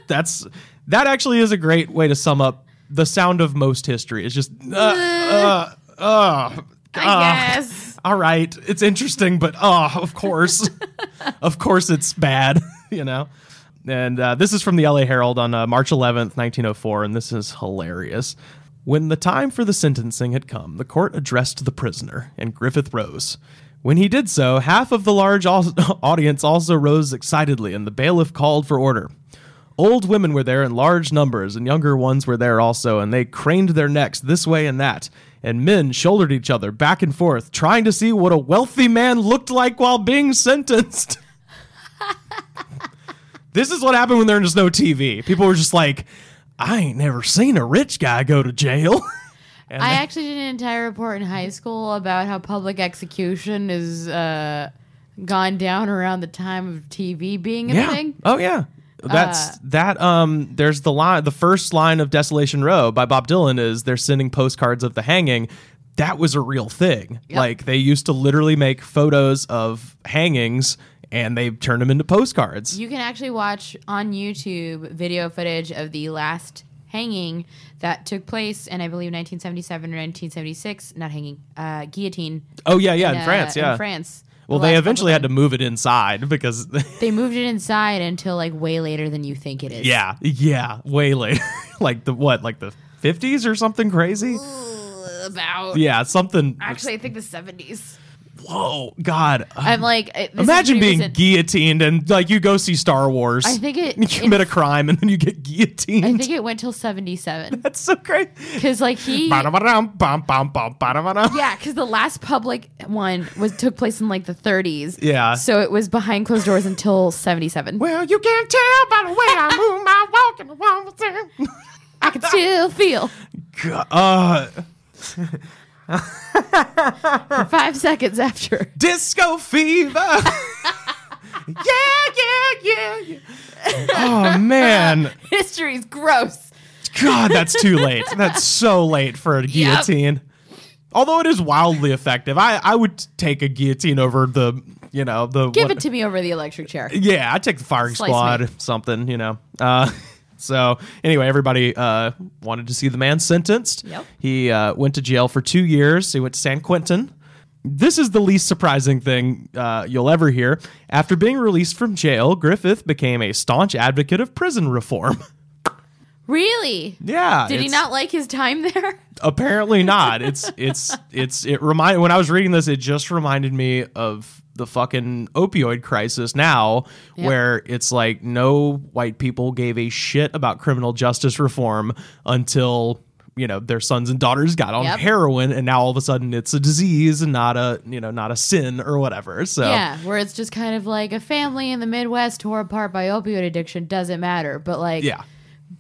that's that actually is a great way to sum up the sound of most history. It's just, uh, uh, uh, I uh, guess. all right, it's interesting, but oh, of course, of course, it's bad, you know. And uh, this is from the LA Herald on uh, March 11th, 1904, and this is hilarious. When the time for the sentencing had come, the court addressed the prisoner, and Griffith rose. When he did so, half of the large audience also rose excitedly, and the bailiff called for order. Old women were there in large numbers, and younger ones were there also, and they craned their necks this way and that. And men shouldered each other back and forth, trying to see what a wealthy man looked like while being sentenced. this is what happened when there was no TV. People were just like, I ain't never seen a rich guy go to jail. And I actually did an entire report in high school about how public execution is uh, gone down around the time of TV being a yeah. thing. Oh yeah. That's Uh, that um there's the line the first line of Desolation Row by Bob Dylan is they're sending postcards of the hanging. That was a real thing. Yep. Like they used to literally make photos of hangings and they turned them into postcards. You can actually watch on YouTube video footage of the last hanging that took place in, I believe, 1977 or 1976. Not hanging, uh, guillotine. oh yeah, yeah, in uh, France, yeah. In France. well, The they eventually had to move it inside because. They moved it inside until like way later than you think it is. yeah, yeah, way later. like the what? Like the 50s or something crazy? About. Yeah, something Actually, I think the 70s. Whoa, god. I'm like, uh, this is Imagine being recent. guillotined and like you go see Star Wars. I think it. you commit a crime and then you get guillotined. I think it went till 77 That's so great. because like he. Ba-da-ba-dum, bum, bum, bum, ba-da-ba-dum. Yeah, because the last public one was took place in like the 30s. Yeah. So it was behind closed doors until 77. Well, you can't tell by the way I move my walk and the walk. I can still feel Uh, for five seconds after. disco fever. yeah, yeah, yeah, yeah. Oh man, History's gross. God, that's too late. That's so late for a guillotine. Although it is wildly effective, I I would take a guillotine over the you know the Give what- it to me over the electric chair. Yeah, I'd take the firing Slice squad, me. something, you know. Uh, so anyway, everybody uh, wanted to see the man sentenced. Yep. He uh, went to jail for two years. He went to San Quentin. This is the least surprising thing uh, you'll ever hear. After being released from jail, Griffith became a staunch advocate of prison reform. Really? yeah. Did he not like his time there? apparently not it's it's it's it remind when i was reading this it just reminded me of the fucking opioid crisis now Yep. where it's like no white people gave a shit about criminal justice reform until you know their sons and daughters got on Yep. heroin and now all of a sudden it's a disease and not a you know not a sin or whatever so Yeah, where it's just kind of like a family in the Midwest tore apart by opioid addiction doesn't matter. But like, yeah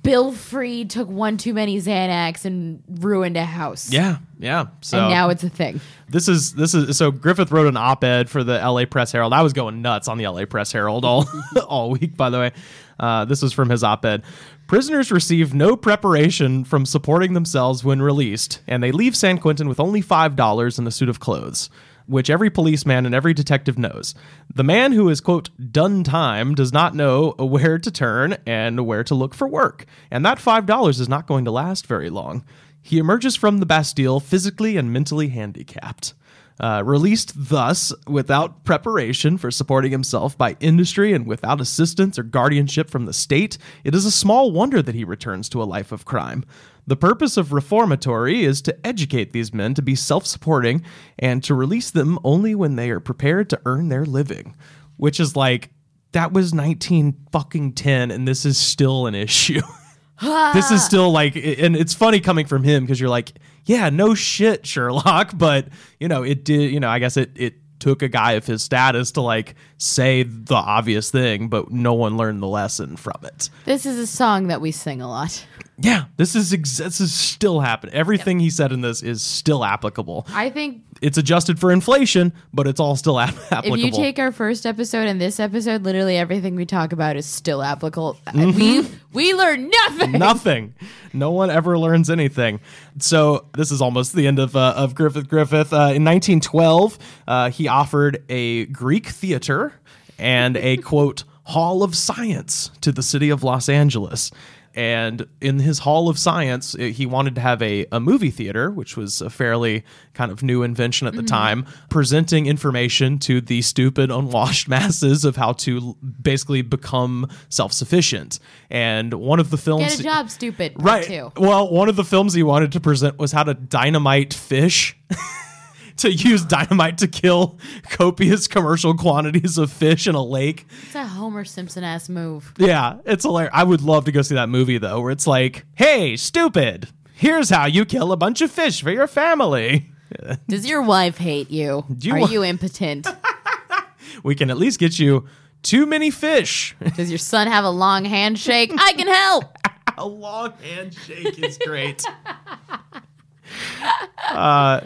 Bill Freed took one too many Xanax and ruined a house. yeah yeah so and now it's a thing. this is this is so Griffith wrote an op-ed for the LA Press Herald. I was going nuts on the LA Press Herald all all week, by the way. Uh, this was from his op-ed. Prisoners receive no preparation from supporting themselves when released, and they leave San Quentin with only five dollars and a suit of clothes, which every policeman and every detective knows. The man who is quote done time does not know where to turn and where to look for work, and that five dollars is not going to last very long. He emerges from the Bastille physically and mentally handicapped. Uh, released thus without preparation for supporting himself by industry and without assistance or guardianship from the state, it is a small wonder that he returns to a life of crime. The purpose of reformatory is to educate these men to be self supporting and to release them only when they are prepared to earn their living. Which is like, that was 19 fucking 10, and this is still an issue. this is still like and it's funny coming from him because you're like yeah no shit sherlock but you know it did you know i guess it it took a guy of his status to like say the obvious thing but no one learned the lesson from it. This is a song that we sing a lot. yeah this is ex- this is still happening. Everything he said in this is still applicable. I think it's adjusted for inflation but it's all still ap- applicable if you take our first episode and this episode, literally everything we talk about is still applicable. Mm-hmm. We we learn nothing. Nothing. No one ever learns anything. So this is almost the end of uh, of Griffith Griffith. Uh, in 1912, uh, he offered a Greek theater and a quote Hall of Science to the city of Los Angeles. And in his Hall of Science, uh, he wanted to have a, a movie theater, which was a fairly kind of new invention at the time, presenting information to the stupid, unwashed masses of how to basically become self sufficient. And one of the films. Get a job, stupid. Right. Well, one of the films he wanted to present was how to dynamite fish. to use dynamite to kill copious commercial quantities of fish in a lake. It's a Homer Simpson ass move. Yeah, it's hilarious. I would love to go see that movie though, where it's like, "Hey, stupid, here's how you kill a bunch of fish for your family." Does your wife hate you? you Are wa- you impotent? We can at least get you too many fish. Does your son have a long handshake? I can help. a long handshake is great. uh,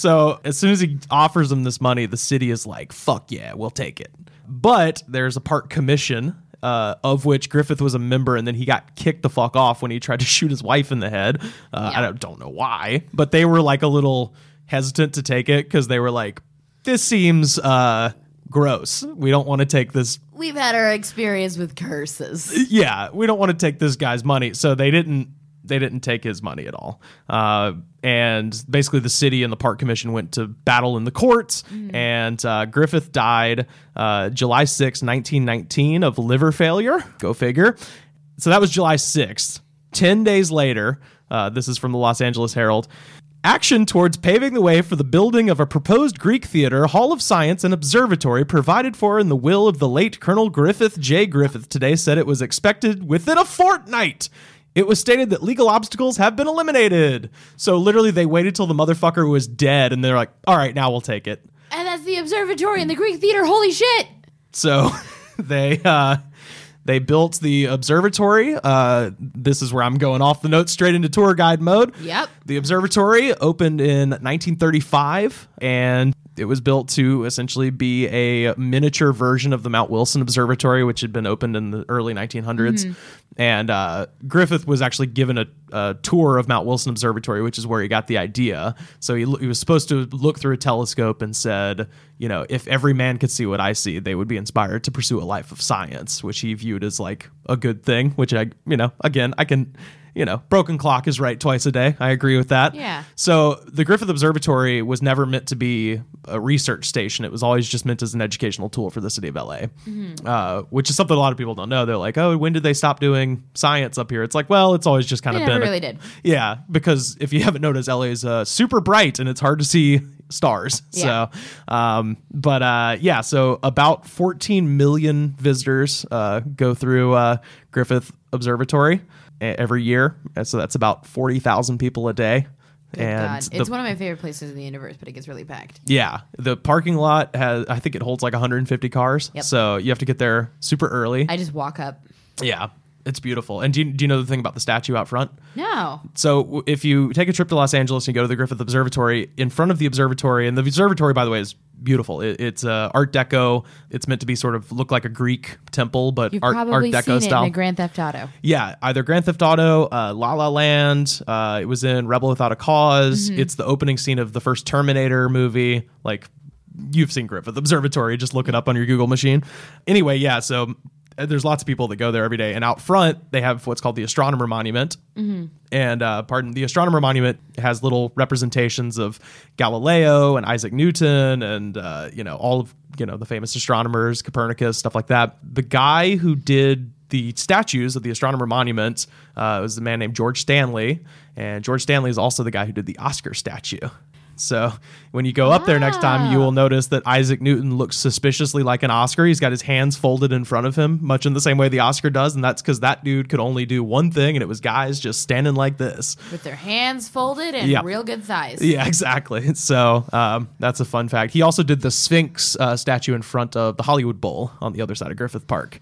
so as soon as he offers them this money, the city is like, "Fuck yeah, we'll take it." But there's a park commission. Uh, of which Griffith was a member, and then he got kicked the fuck off when he tried to shoot his wife in the head. Uh, I don't, don't know why, but they were like a little hesitant to take it because they were like, "This seems uh, gross. We don't want to take this We've had our experience with curses. yeah, we don't want to take this guy's money. So they didn't they didn't take his money at all. Uh, and basically, the city and the park commission went to battle in the courts. And uh, Griffith died uh, July 6, 1919, of liver failure. Go figure. So that was July 6th. 10 days later, uh, this is from the Los Angeles Herald. Action towards paving the way for the building of a proposed Greek theater, Hall of Science, and observatory provided for in the will of the late Colonel Griffith J. Griffith today said it was expected within a fortnight. It was stated that legal obstacles have been eliminated. So literally, they waited till the motherfucker was dead, and they're like, "All right, now we'll take it." And that's the observatory and the Greek theater. Holy shit. So they uh, They built the observatory. Uh, this is where I'm going off the notes straight into tour guide mode. Yep. The observatory opened in 1935 and it was built to essentially be a miniature version of the Mount Wilson Observatory, which had been opened in the early 1900s. And uh, Griffith was actually given a, a tour of Mount Wilson Observatory, which is where he got the idea. So he, he was supposed to look through a telescope and said, you know, if every man could see what I see, they would be inspired to pursue a life of science, which he viewed as like a good thing, which I, you know, again, I can. You know, broken clock is right twice a day. I agree with that. Yeah. So the Griffith Observatory was never meant to be a research station. It was always just meant as an educational tool for the city of LA, uh, which is something a lot of people don't know. They're like, oh, when did they stop doing science up here? It's like, well, it's always just kind of been. a- really did. Yeah, because if you haven't noticed, LA is uh, super bright and it's hard to see stars. Yeah. So, um, but uh, yeah, so about 14 million visitors uh, go through uh, Griffith Observatory every year. And So that's about 40,000 people a day. Good and God. the- It's one of my favorite places in the universe, but it gets really packed. yeah, the parking lot has, I think it holds like 150 cars. Yep. So you have to get there super early. I just walk up. yeah, it's beautiful. And do you, do you know the thing about the statue out front? No. So if you take a trip to Los Angeles and you go to the Griffith Observatory, in front of the observatory, and the observatory, by the way, is beautiful. It, it's uh, Art Deco. It's meant to be sort of look like a Greek temple, but You've Art, Art Deco style. in a Grand Theft Auto. Yeah, either Grand Theft Auto, uh, La La Land. Uh, it was in Rebel Without a because Mm-hmm. It's the opening scene of the first Terminator movie. Like you've seen Griffith Observatory. Just look it up on your Google machine. Anyway, yeah. So there's lots of people that go there every day, and out front they have what's called the Astronomer Monument. And uh, pardon, the Astronomer Monument has little representations of Galileo and Isaac Newton, and uh, you know all of you know the famous astronomers, Copernicus, stuff like that. The guy who did the statues of the Astronomer Monument uh, was a man named George Stanley, and George Stanley is also the guy who did the Oscar statue. So when you go up there next time, you will notice that Isaac Newton looks suspiciously like an Oscar. He's got his hands folded in front of him, much in the same way the Oscar does, and that's because that dude could only do one thing, and it was guys just standing like this. With their hands folded and Yeah. real good thighs. Yeah, exactly. So um, that's a fun fact. He also did the Sphinx uh, statue in front of the Hollywood Bowl on the other side of Griffith Park.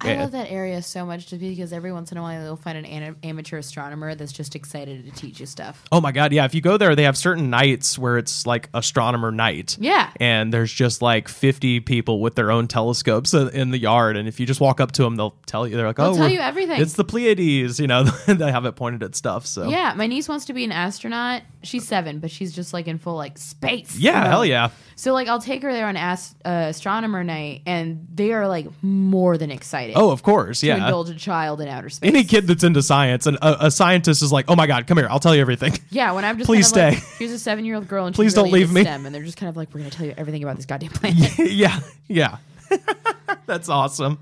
I Yeah. love that area so much just because every once in a while they'll find an ana- amateur astronomer that's just excited to teach you stuff. Oh my god, yeah. If you go there, they have certain nights where it's like astronomer night. Yeah. And there's just like 50 people with their own telescopes in the yard. And if you just walk up to them, they'll tell you, they're like, They'll oh, tell you everything. It's the Pleiades, you know, they have it pointed at stuff. So Yeah, my niece wants to be an astronaut. She's seven, but she's just like in full like space. Yeah, hell yeah. So like I'll take her there on ast- uh, astronomer night, and they are like more than excited. Oh, of course. to Yeah. indulge a child in outer space. Any kid that's into science and a, a scientist is like, oh my God, come here. I'll tell you everything. Yeah, when I'm just Please kind of stay. Like, here's a seven year old girl and Please she's don't leave me. STEM, and they're just kind of like, we're gonna tell you everything about this goddamn planet. yeah. Yeah. that's awesome.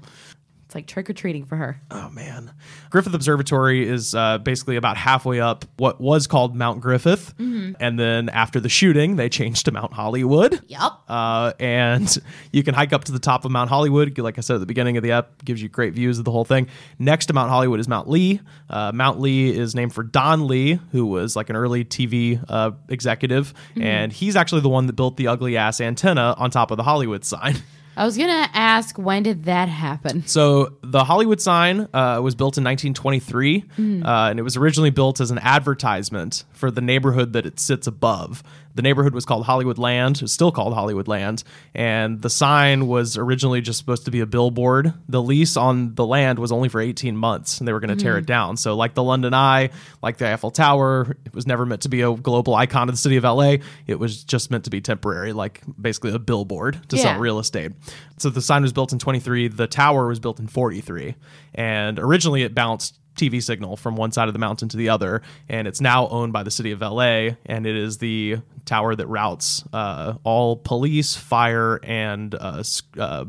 It's like trick or treating for her. Oh man, Griffith Observatory is uh, basically about halfway up what was called Mount Griffith, and then after the shooting, they changed to Mount Hollywood. Yep. Uh, and you can hike up to the top of Mount Hollywood. Like I said at the beginning of the app, gives you great views of the whole thing. Next to Mount Hollywood is Mount Lee. Uh, Mount Lee is named for Don Lee, who was like an early TV uh, executive, and he's actually the one that built the ugly ass antenna on top of the Hollywood sign. I was gonna ask when did that happen? So the Hollywood sign uh, was built in 1923, uh, and it was originally built as an advertisement for the neighborhood that it sits above. The neighborhood was called Hollywood Land, it's still called Hollywood Land, and the sign was originally just supposed to be a billboard. The lease on the land was only for 18 months, and they were going to tear it mm-hmm. down. So, like the London Eye, like the Eiffel Tower, it was never meant to be a global icon of the city of LA. It was just meant to be temporary, like basically a billboard to Yeah. sell real estate. So the sign was built in 23. The tower was built in 43. And originally it bounced TV signal from one side of the mountain to the other. And it's now owned by the city of LA. And it is the tower that routes uh, all police, fire, and uh, uh,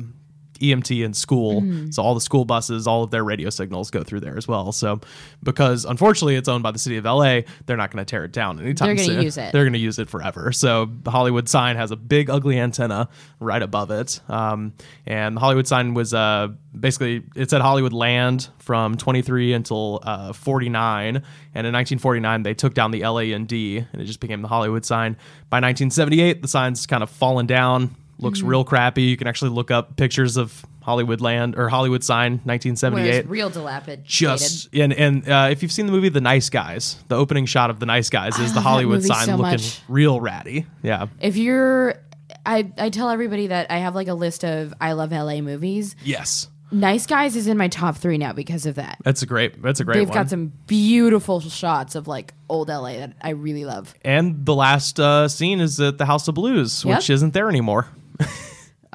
EMT and school. So all the school buses, all of their radio signals go through there as well. So because unfortunately it's owned by the city of LA, they're not going to tear it down anytime They're gonna soon. use it. They're going to use it forever. So the Hollywood sign has a big ugly antenna right above it. Um, and the Hollywood sign was uh, basically it said Hollywood Land from 23 until uh, 49. And in 1949 they took down the LA and D and it just became the Hollywood sign. By 1978 the sign's kind of fallen down looks Mm-hmm. real crappy. You can actually look up pictures of Hollywood Land or Hollywood Sign, Where 1978. it's real dilapidated. just and and uh, if you've seen the movie The Nice Guys, the opening shot of The Nice Guys is the Hollywood sign so looking much. real ratty. Yeah. If you're, I I tell everybody that I have like a list of I love LA movies. Yes. Nice Guys is in my top three now because of that. That's a great. That's a great They've one. got some beautiful shots of like old LA that I really love. and the last uh, scene is at the House of Blues, which isn't there anymore.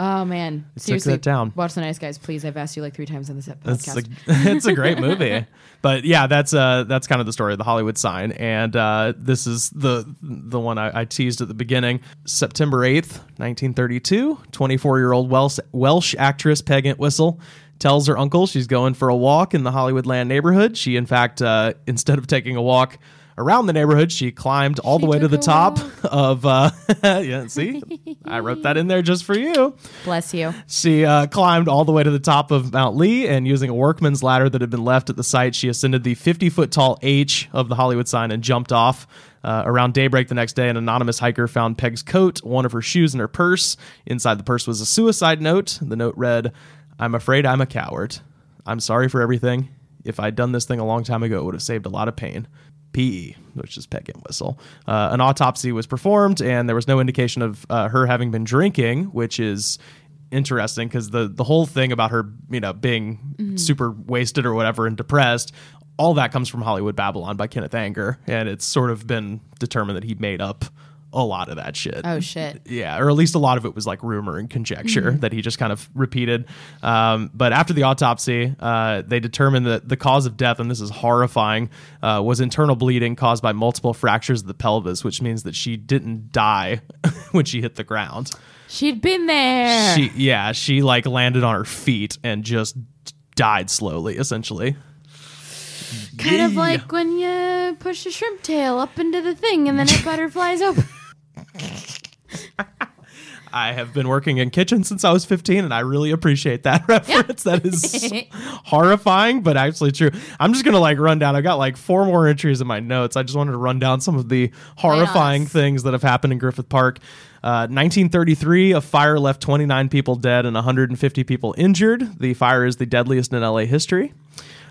Oh man, seriously, that down. watch the Nice Guys, please. I've asked you like three times on this podcast. a, it's a great movie. But yeah, that's uh that's kind of the story of the Hollywood sign, and uh, this is the the one I, I teased at the beginning. September eighth, nineteen thirty two. Twenty four year old Welsh Welsh actress Peg Entwistle tells her uncle she's going for a walk in the Hollywood Land neighborhood. She in fact, uh, instead of taking a walk around the neighborhood, she climbed all She the way to the top walk. of. Uh, yeah, see, I wrote that in there just for you. Bless you. She uh, climbed all the way to the top of Mount Lee, and using a workman's ladder that had been left at the site, she ascended the 50 foot tall H of the Hollywood sign and jumped off. Uh, around daybreak the next day, an anonymous hiker found Peg's coat, one of her shoes, and her purse. Inside the purse was a suicide note. The note read, I'm afraid I'm a coward. I'm sorry for everything. If I'd done this thing a long time ago, it would have saved a lot of pain. PE, which is Peg Entwistle. Uh, an autopsy was performed, and there was no indication of uh, her having been drinking, which is interesting because the the whole thing about her, you know, being super wasted or whatever and depressed, all that comes from Hollywood Babylon by Kenneth Anger, and it's sort of been determined that he made up a lot of that shit. Oh shit. Yeah, or at least a lot of it was like rumor and conjecture that he just kind of repeated. Um, but after the autopsy, uh, they determined that the cause of death, and this is horrifying, uh, was internal bleeding caused by multiple fractures of the pelvis, which means that she didn't die when she hit the ground. She'd been there. She, yeah, she like landed on her feet and just died slowly, essentially. kind of like when you push a shrimp tail up into the thing and then it butterflies open. I have been working in kitchen since I was 15, and I really appreciate that reference. That is horrifying, but actually true. I'm just gonna like run down. I've got like four more entries in my notes. I just wanted to run down some of the horrifying things that have happened in Griffith Park. Uh, 1933, a fire left 29 people dead and 150 people injured. The fire is the deadliest in LA history.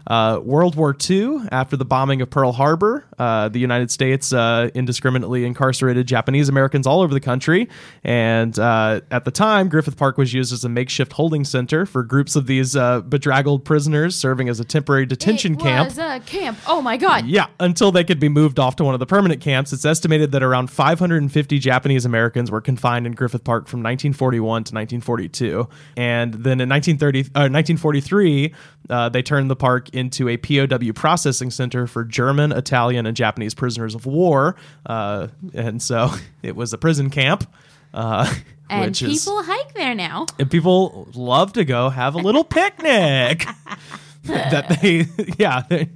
Uh, World War II, after the bombing of Pearl Harbor, uh, the United States uh, indiscriminately incarcerated Japanese Americans all over the country. And uh, at the time, Griffith Park was used as a makeshift holding center for groups of these uh, bedraggled prisoners serving as a temporary detention it camp. was a camp. Oh my god. Yeah, until they could be moved off to one of the permanent camps. It's estimated that around 550 Japanese Americans were confined in Griffith Park from 1941 to 1942. And then in 1930, uh, 1943, uh, they turned the park into a POW processing center for German, Italian, and Japanese prisoners of war. Uh, and so it was a prison camp. Uh, And which is- people hike there now. and people love to go have a little picnic that they yeah they,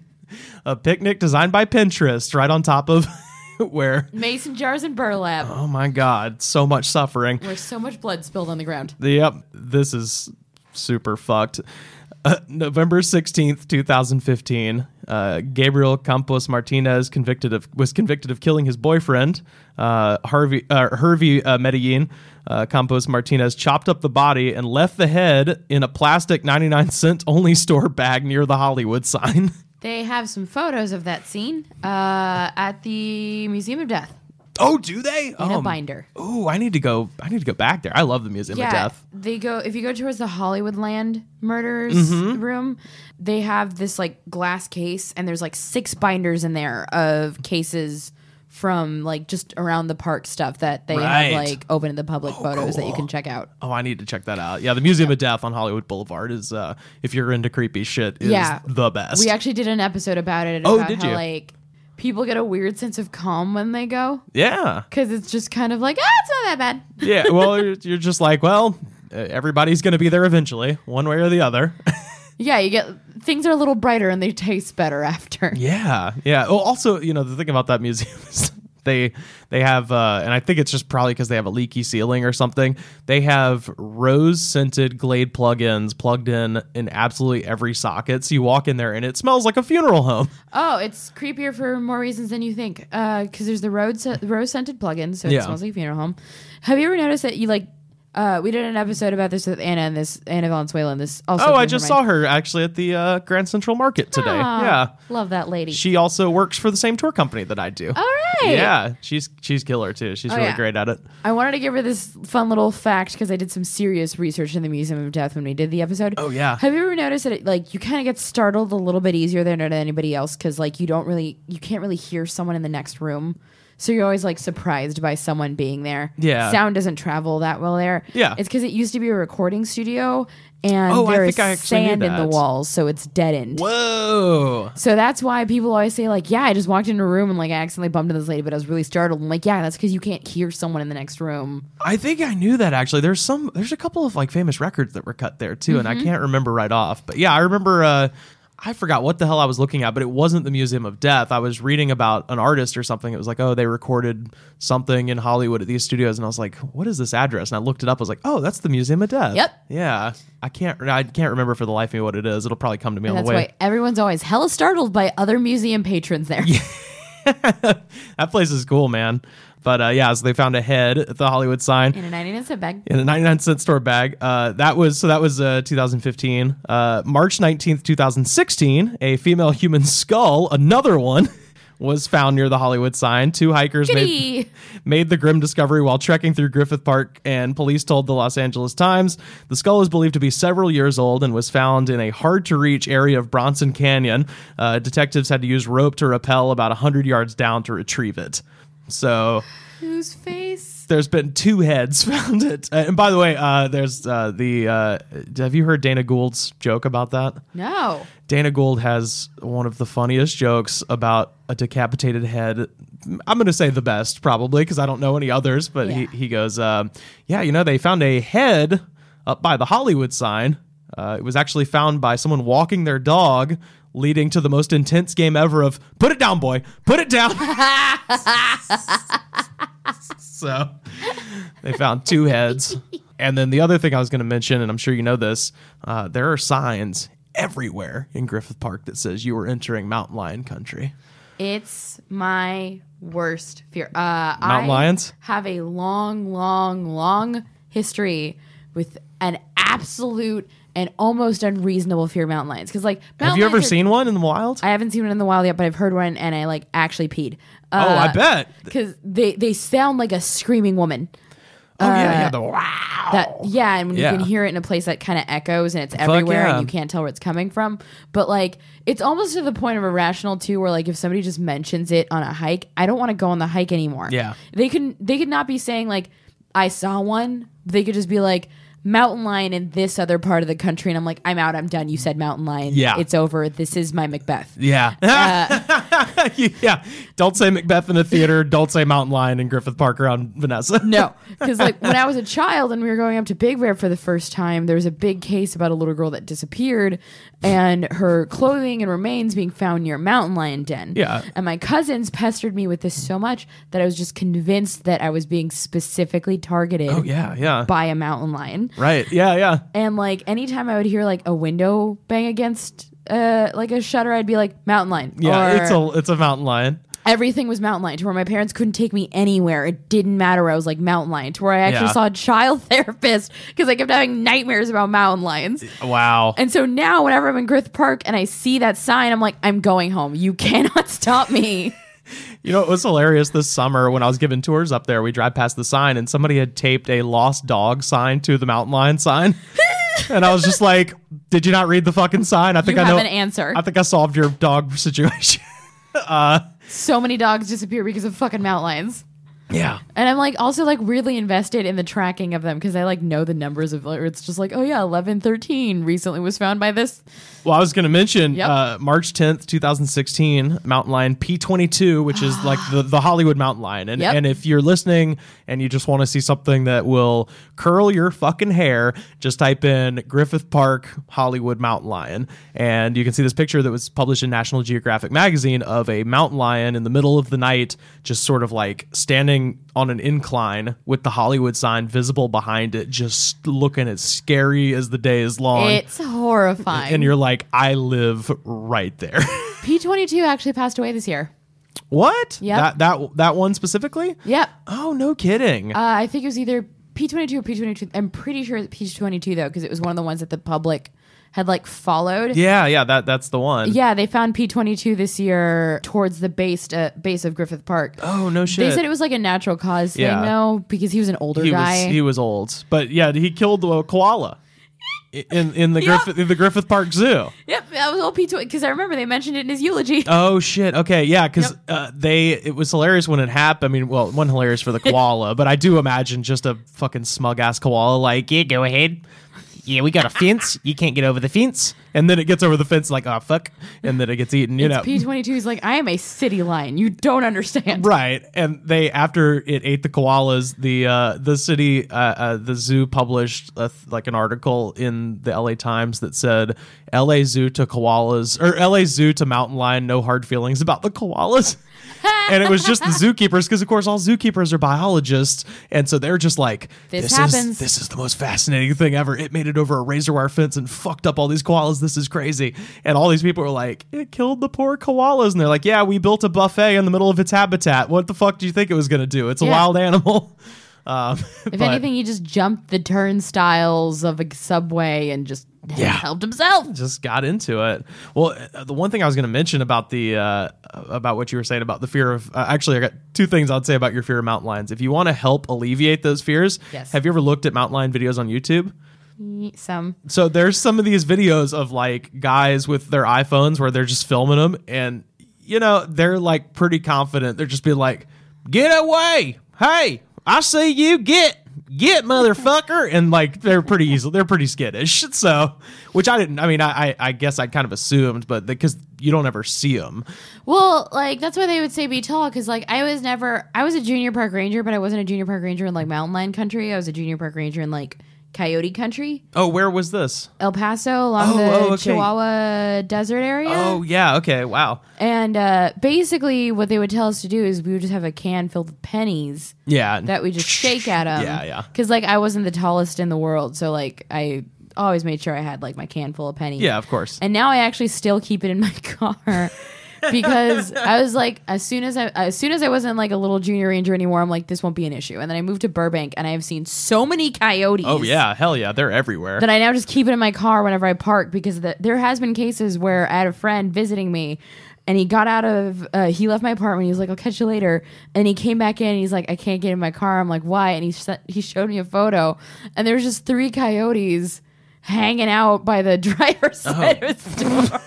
a picnic designed by pinterest right on top of where Mason jars and burlap. oh my god so much suffering Where so much blood spilled on the ground. yep this is super fucked uh, November 16th, 2015, uh, Gabriel Campos Martinez convicted of was convicted of killing his boyfriend, uh, Harvey uh, Hervey uh, Medellin. Campos Martinez chopped up the body and left the head in a plastic 99 cent only store bag near the Hollywood sign. They have some photos of that scene at the Museum of Death oh, do they? in oh, a binder. Oh, I need to go. I need to go back there. I love the Museum of Death. they go if you go towards the Hollywood Land murders Mm-hmm. room. They have this like glass case, and there's like six binders in there of cases from like just around the park stuff that they Right. have like open to the public photos that you can check out. Oh, I need to check that out. Yeah, the Museum of Death on Hollywood Boulevard is, uh, if you're into creepy shit, is Yeah. the best. We actually did an episode about it. Oh, about did how, you? Like people get a weird sense of calm when they go yeah. because it's just kind of like ah, it's not that bad. yeah, well, you're, you're just like, well, everybody's going to be there eventually, one way or the other. Yeah, you get things are a little brighter and they taste better after. yeah, yeah. Well, also, you know, the thing about that museum is they they have, uh, and I think it's just probably because they have a leaky ceiling or something. They have rose scented Glade plugins plugged in in absolutely every socket. So you walk in there and it smells like a funeral home. Oh, it's creepier for more reasons than you think. Uh because there's the road rose scented plugin, so it Yeah. smells like a funeral home. Have you ever noticed that you like Uh, we did an episode about this with Anna and this Anna Valenzuela and this also. Oh, I just saw her actually at the uh, Grand Central Market today. Aw, Yeah. love that lady. She also works for the same tour company that I do. All right. Yeah, she's she's killer too. She's Oh, really yeah. great at it. I wanted to give her this fun little fact because I did some serious research in the Museum of Death when we did the episode. Oh, yeah. Have you ever noticed that it, like you kind of get startled a little bit easier than anybody else because like you don't really you can't really hear someone in the next room. So you're always like surprised by someone being there. Yeah. Sound doesn't travel that well there. Yeah. It's because it used to be a recording studio and Oh, there is sand in the walls, so it's deadened. Whoa. So that's why people always say like, yeah, I just walked into a room and like I accidentally bumped into this lady, but I was really startled. I'm like, yeah, that's because you can't hear someone in the next room. I think I knew that actually. There's some there's a couple of like famous records that were cut there too, and I Mm-hmm. can't remember right off. But yeah, I remember uh I forgot what the hell I was looking at, but it wasn't the Museum of Death. I was reading about an artist or something. It was like, oh, they recorded something in Hollywood at these studios, and I was like, what is this address? And I looked it up. I was like, oh, that's the Museum of Death. Yep. Yeah. I can't I can't remember for the life of me what it is. It'll probably come to me And on that's the way. why everyone's always hella startled by other museum patrons there. that place is cool, man. But uh, yeah, so they found a head at the Hollywood sign. In a 99 cent bag. in a 99 cent store bag. Uh, that was so that was uh, 2015. Uh, March 19th, 2016, a female human skull, another one, was found near the Hollywood sign. Two hikers made, made the grim discovery while trekking through Griffith Park, and police told the Los Angeles Times the skull is believed to be several years old and was found in a hard to reach area of Bronson Canyon. Uh, detectives had to use rope to rappel about 100 yards down to retrieve it. So Whose face? there's been two heads found it. Uh, and by the way, uh, there's uh, the. Uh, have you heard Dana Gould's joke about that? No. Dana Gould has one of the funniest jokes about a decapitated head. I'm going to say the best, probably, because I don't know any others. But Yeah. he, he goes, uh, Yeah, you know, they found a head up by the Hollywood sign. Uh, it was actually found by someone walking their dog, leading to the most intense game ever of put it down, boy, put it down. so they found two heads. And then the other thing I was going to mention, and I'm sure you know this, uh, there are signs everywhere in Griffith Park that says you are entering mountain lion country. It's my worst fear. Uh, Mountain I lions? have a long, long, long history with an absolute and almost unreasonable fear of mountain lions. Because like, Have you ever are- seen one in the wild? I haven't seen one in the wild yet, but I've heard one and I like actually peed. oh, I uh, bet. Because they they sound like a screaming woman. Oh yeah, yeah. Uh, the wow. That yeah, and when Yeah. you can hear it in a place that kind of echoes and it's everywhere yeah. and you can't tell where it's coming from. But like it's almost to the point of irrational too, where like if somebody just mentions it on a hike, I don't want to go on the hike anymore. Yeah. They can they could not be saying like I saw one. They could just be like mountain lion in this other part of the country and I'm like, I'm out, I'm done. You said mountain lion. Yeah. It's over. This is my Macbeth. Yeah. Uh, yeah. Don't say Macbeth in a theater. Don't say Mountain Lion in Griffith Park around Vanessa. No, because like when I was a child and we were going up to Big Bear for the first time, there was a big case about a little girl that disappeared, and her clothing and remains being found near a mountain lion den. Yeah. and my cousins pestered me with this so much that I was just convinced that I was being specifically targeted Oh yeah, yeah. by a mountain lion. Right. Yeah, yeah. And like anytime I would hear like a window bang against uh like a shutter, I'd be like mountain lion. Yeah, it's a it's a mountain lion. Everything was mountain lion to where my parents couldn't take me anywhere. It didn't matter. I was like mountain lion to where I actually Yeah. saw a child therapist because I kept having nightmares about mountain lions. Wow. And so now, whenever I'm in Griffith Park and I see that sign, I'm like, I'm going home. You cannot stop me. You know, it was hilarious this summer when I was giving tours up there. We drive past the sign and somebody had taped a lost dog sign to the mountain lion sign. and I was just like, Did you not read the fucking sign? I think You I have know an answer. I think I solved your dog situation. Uh, So many dogs disappear because of fucking mountain lions. yeah. And I'm like also like weirdly invested in the tracking of them because I like know the numbers of it's just like, oh yeah, 11, 13 recently was found by this. Well, I was going to mention Yep. uh, March 10th, 2016, mountain lion P22, which is like the, the Hollywood mountain lion. And, Yep. and if you're listening and you just want to see something that will curl your fucking hair, just type in Griffith Park Hollywood mountain lion. And you can see this picture that was published in National Geographic magazine of a mountain lion in the middle of the night, just sort of like standing on an incline with the Hollywood sign visible behind it, just looking as scary as the day is long. It's horrifying. and you're like, I live right there. P22 actually passed away this year. What? Yeah. That that that one specifically? Yep. Oh, no kidding. Uh, I think it was either P twenty two or P twenty two. I'm pretty sure it's P twenty two though, because it was one of the ones that the public had like followed. Yeah, yeah, that that's the one. Yeah, they found P twenty two this year towards the base uh, base of Griffith Park. Oh no shit. They said it was like a natural cause Yeah. thing though, because he was an older he guy. was he was old, but yeah, he killed the koala in in the Yeah. Griffith in the Griffith Park Zoo. yep, that was all P twenty because I remember they mentioned it in his eulogy. Oh shit. Okay, yeah, because Yep. uh, they it was hilarious when it happened. I mean, well, one hilarious for the koala, but I do imagine just a fucking smug ass koala like, yeah, go ahead. Yeah, we got a fence. You can't get over the fence, and then it gets over the fence like, oh fuck, and then it gets eaten. You know, P twenty two is like, I am a city lion. You don't understand. Right, and they after it ate the koalas, the uh, the city, uh, uh, the zoo published a, th- like an article in the L.A. Times that said L.A. Zoo to koalas or L.A. Zoo to mountain lion, no hard feelings about the koalas. And it was just the zookeepers because of course all zookeepers are biologists. And so they're just like This is happens." this is the most fascinating thing ever. It made it over a razor wire fence and fucked up all these koalas. This is crazy. And all these people are like it killed the poor koalas. And they're like yeah we built a buffet in the middle of its habitat. What the fuck do you think it was going to do? It's a Yeah. wild animal. Um, If but- anything, he just jumped the turnstiles of a subway and just Yeah. helped himself. just got into it. Well, uh, the one thing I was going to mention about the uh, about what you were saying about the fear of uh, actually, I got two things I'd say about your fear of mountain lions. If you want to help alleviate those fears, Yes. have you ever looked at mountain lion videos on YouTube? Some So there's some of these videos of like guys with their iPhones where they're just filming them, and you know they're like pretty confident. They're just being like, "Get away! Hey, I see you! Get." Get motherfucker, and like they're pretty easy, they're pretty skittish. So, which I didn't. I mean, I I, guess I kind of assumed, but because you don't ever see them. Well, like that's why they would say be tall because like I was never I was a junior park ranger, but I wasn't a junior park ranger in like mountain lion country. I was a junior park ranger in like coyote country, Oh, where was this? El Paso along Oh, the oh, okay. Chihuahua desert area. Oh, yeah. Okay. Wow. And uh, basically, what they would tell us to do is we would just have a can filled with pennies Yeah. that we just shake at them. Yeah, yeah. Because like I wasn't the tallest in the world, so like I always made sure I had like my can full of pennies. Yeah, of course. And now I actually still keep it in my car because I was like, as soon as I as soon as I wasn't like a little junior ranger anymore, I'm like, this won't be an issue. And then I moved to Burbank, and I have seen so many coyotes. oh yeah, hell yeah, they're everywhere. That I now just keep it in my car whenever I park because the, there has been cases where I had a friend visiting me. And he got out of, uh, he left my apartment. He was like, "I'll catch you later." And he came back in. and He's like, "I can't get in my car." I'm like, "Why?" And he he showed me a photo, and there was just three coyotes hanging out by the driver's side of his door.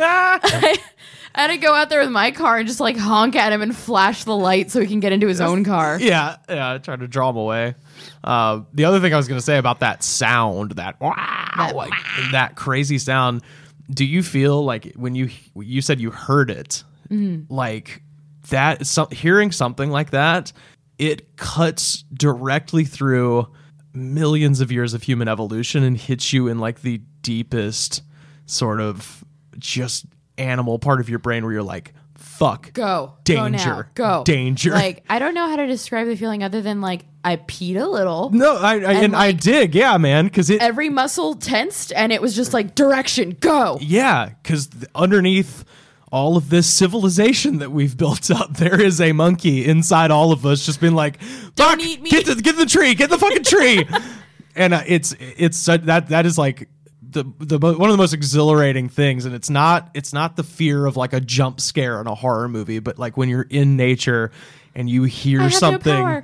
I, I had to go out there with my car and just like honk at him and flash the light so he can get into his own car. yeah, yeah, try to draw him away. Uh, the other thing I was going to say about that sound, that wow, like that crazy sound. Do you feel like when you you said you heard it, Mm-hmm. like that? Some, hearing something like that, it cuts directly through millions of years of human evolution and hits you in like the deepest sort of just animal part of your brain where you're like, fuck, Go. Danger. Go, now. Go. Danger. Like, I don't know how to describe the feeling other than like I peed a little. No, I, I and, I like- dig, yeah, man, because it, Every muscle tensed and it was just like direction, go. yeah, because underneath all of this civilization that we've built up, there is a monkey inside all of us, just being like, Don't "Fuck, eat me." Get the get the tree, get the fucking tree," and uh, it's it's such- that that is like. The, the one of the most exhilarating things and it's not it's not the fear of like a jump scare in a horror movie but like when you're in nature and you hear have no something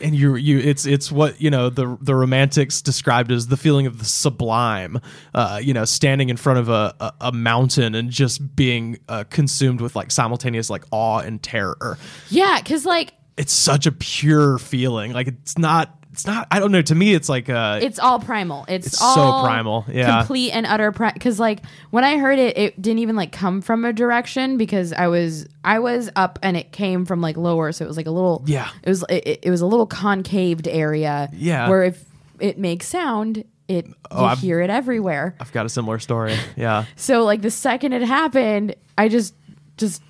and you you it's it's what you know the the romantics described as the feeling of the sublime uh you know standing in front of a a, a mountain and just being uh, consumed with like simultaneous like awe and terror. Yeah, because like it's such a pure feeling. Like it's not it's not i don't know to me it's like uh it's all primal. It's, all. So primal, yeah. complete and utter. Because like when I heard it, it didn't even like come from a direction because I was I was up and it came from like lower, so it was like a little Yeah. It was it, it was a little concaved area. Yeah. where if it makes sound, it you Oh, I've- hear it everywhere. i've got a similar story yeah So like the second it happened, I just just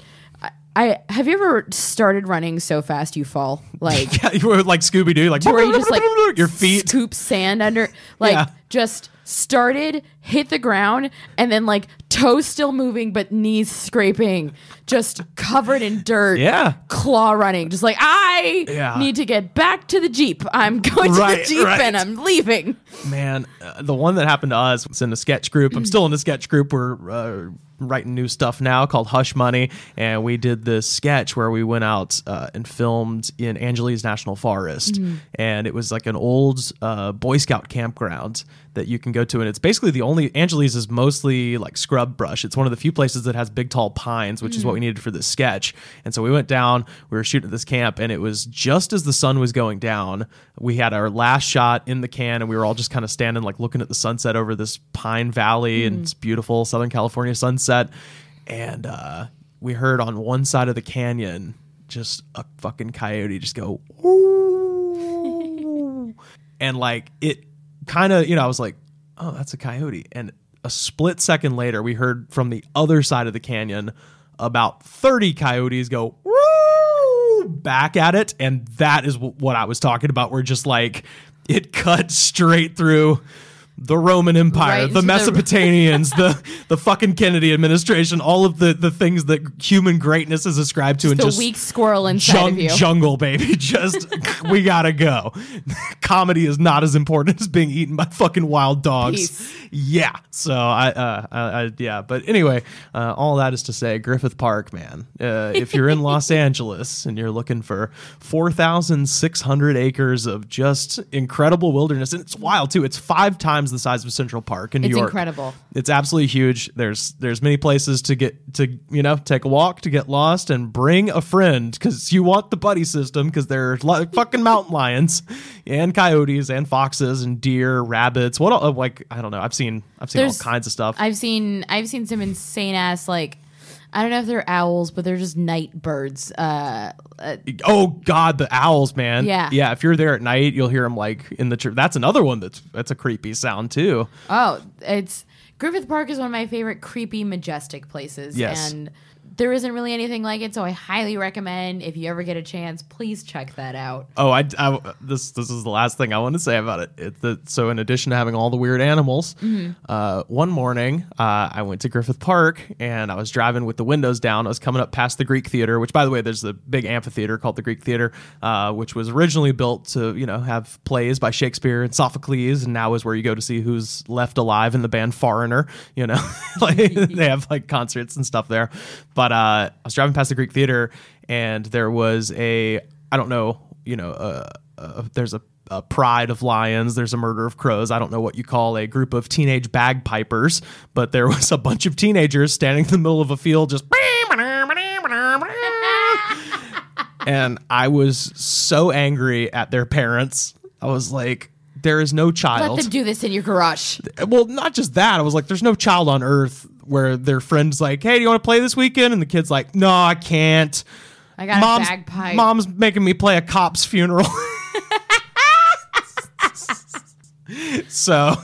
I, have you ever started running so fast you fall like yeah you were like scooby-doo like where you just like your feet scoop sand under like Yeah. just started, hit the ground, and then like toes still moving, but knees scraping, just covered in dirt. Yeah. Claw running, just like I Yeah. need to get back to the jeep. I'm going to the jeep right. and I'm leaving. Man, uh, the one that happened to us was in the sketch group. I'm still in the sketch group. We're uh, writing new stuff now called Hush Money, and we did this sketch where we went out uh, and filmed in Angeles National Forest, and it was like an old uh, Boy Scout campground that you can go to, and it's basically the only Angeles is mostly like scrub brush. It's one of the few places that has big tall pines, which is what we needed for this sketch. And so we went down. We were shooting at this camp, and it was just as the sun was going down. We had our last shot in the can, and we were all just kind of standing, like looking at the sunset over this pine valley, and it's beautiful Southern California sunset. And uh, we heard on one side of the canyon just a fucking coyote just go "Ooh." and like it kind of you know i was like oh that's a coyote and a split second later we heard from the other side of the canyon about 30 coyotes go "Woo!" back at it and that is what i was talking about where just like it cut straight through the Roman Empire, Right the into the- Mesopotamians, the the fucking Kennedy administration, all of the the things that human greatness is ascribed to, and just The just weak squirrel inside jung- of you. jungle, baby. Just we gotta go. Comedy is not as important as being eaten by fucking wild dogs. Peace. Yeah. So I, uh, I, I, yeah. But anyway, uh, all that is to say, Griffith Park, man. Uh, if you're in Los Angeles and you're looking for four thousand six hundred acres of just incredible wilderness, and it's wild too. It's five times the size of Central Park in New It's York. incredible. It's absolutely huge. There's there's many places to get to you know take a walk to get lost and bring a friend because you want the buddy system because there's li- fucking mountain lions and coyotes and foxes and deer, rabbits. What el- like I don't know. I've seen I've seen There's- all kinds of stuff. I've seen I've seen some insane ass like I don't know if they're owls, but they're just night birds. Uh, uh, oh God, the owls, man. Yeah. yeah. If you're there at night, you'll hear them like in the. Tr- that's another one that's that's a creepy sound too. oh, it's Griffith Park is one of my favorite creepy, majestic places. Yes. and there isn't really anything like it, so I highly recommend if you ever get a chance, please check that out. Oh, I, I- this this is the last thing I want to say about it. it the, so, in addition to having all the weird animals, uh, one morning uh, I went to Griffith Park and I was driving with the windows down. I was coming up past the Greek Theater, which, by the way, there's a big amphitheater called the Greek Theater, uh, which was originally built to you know have plays by Shakespeare and Sophocles, and now is where you go to see who's left alive in the band Foreigner. You know, like they have like concerts and stuff there. But uh, I was driving past the Greek Theater and there was a I don't know, you know, uh, uh, there's a, a pride of lions, there's a murder of crows. I don't know what you call a group of teenage bagpipers, but there was a bunch of teenagers standing in the middle of a field just. and I was so angry at their parents. I was like, there is no child. Let them do this in your garage. well, not just that. I was like, there's no child on earth where their friend's like, hey, do you want to play this weekend? And the kid's like, no, I can't. I got mom's, a bagpipe. mom's making me play a cop's funeral. so,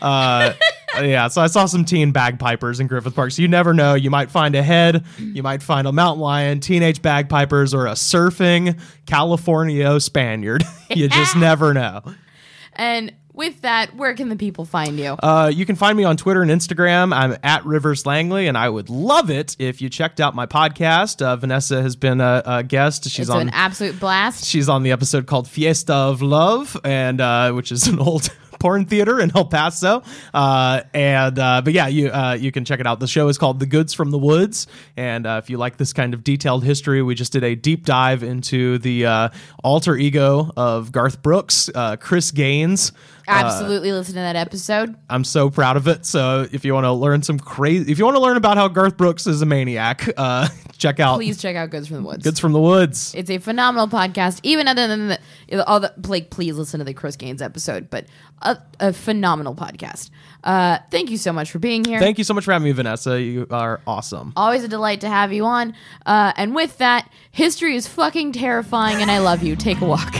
uh, yeah, so I saw some teen bagpipers in Griffith Park. So you never know. You might find a head, you might find a mountain lion, teenage bagpipers, or a surfing Californio Spaniard. you just never know. And with that, where can the people find you? Uh, you can find me on Twitter and Instagram. I'm at Rivers Langley, and I would love it if you checked out my podcast. Uh, Vanessa has been a, a guest. She's it's on an absolute blast. she's on the episode called Fiesta of Love, and uh, which is an old porn theater in El Paso. Uh, and uh, but yeah, you uh, you can check it out. The show is called The Goods from the Woods, and uh, if you like this kind of detailed history, we just did a deep dive into the uh, alter ego of Garth Brooks, uh, Chris Gaines. Absolutely listen to that episode. I'm so proud of it. So if you want to learn some crazy, if you want to learn about how Garth Brooks is a maniac, uh, check out Please check out Goods from the Woods. Goods from the Woods. It's a phenomenal podcast. Even other than the, all the like, please listen to the Chris Gaines episode, but a, a phenomenal podcast. Uh, thank you so much for being here. Thank you so much for having me, Vanessa. You are awesome. Always a delight to have you on. Uh, and with that, history is fucking terrifying, and I love you. Take a walk.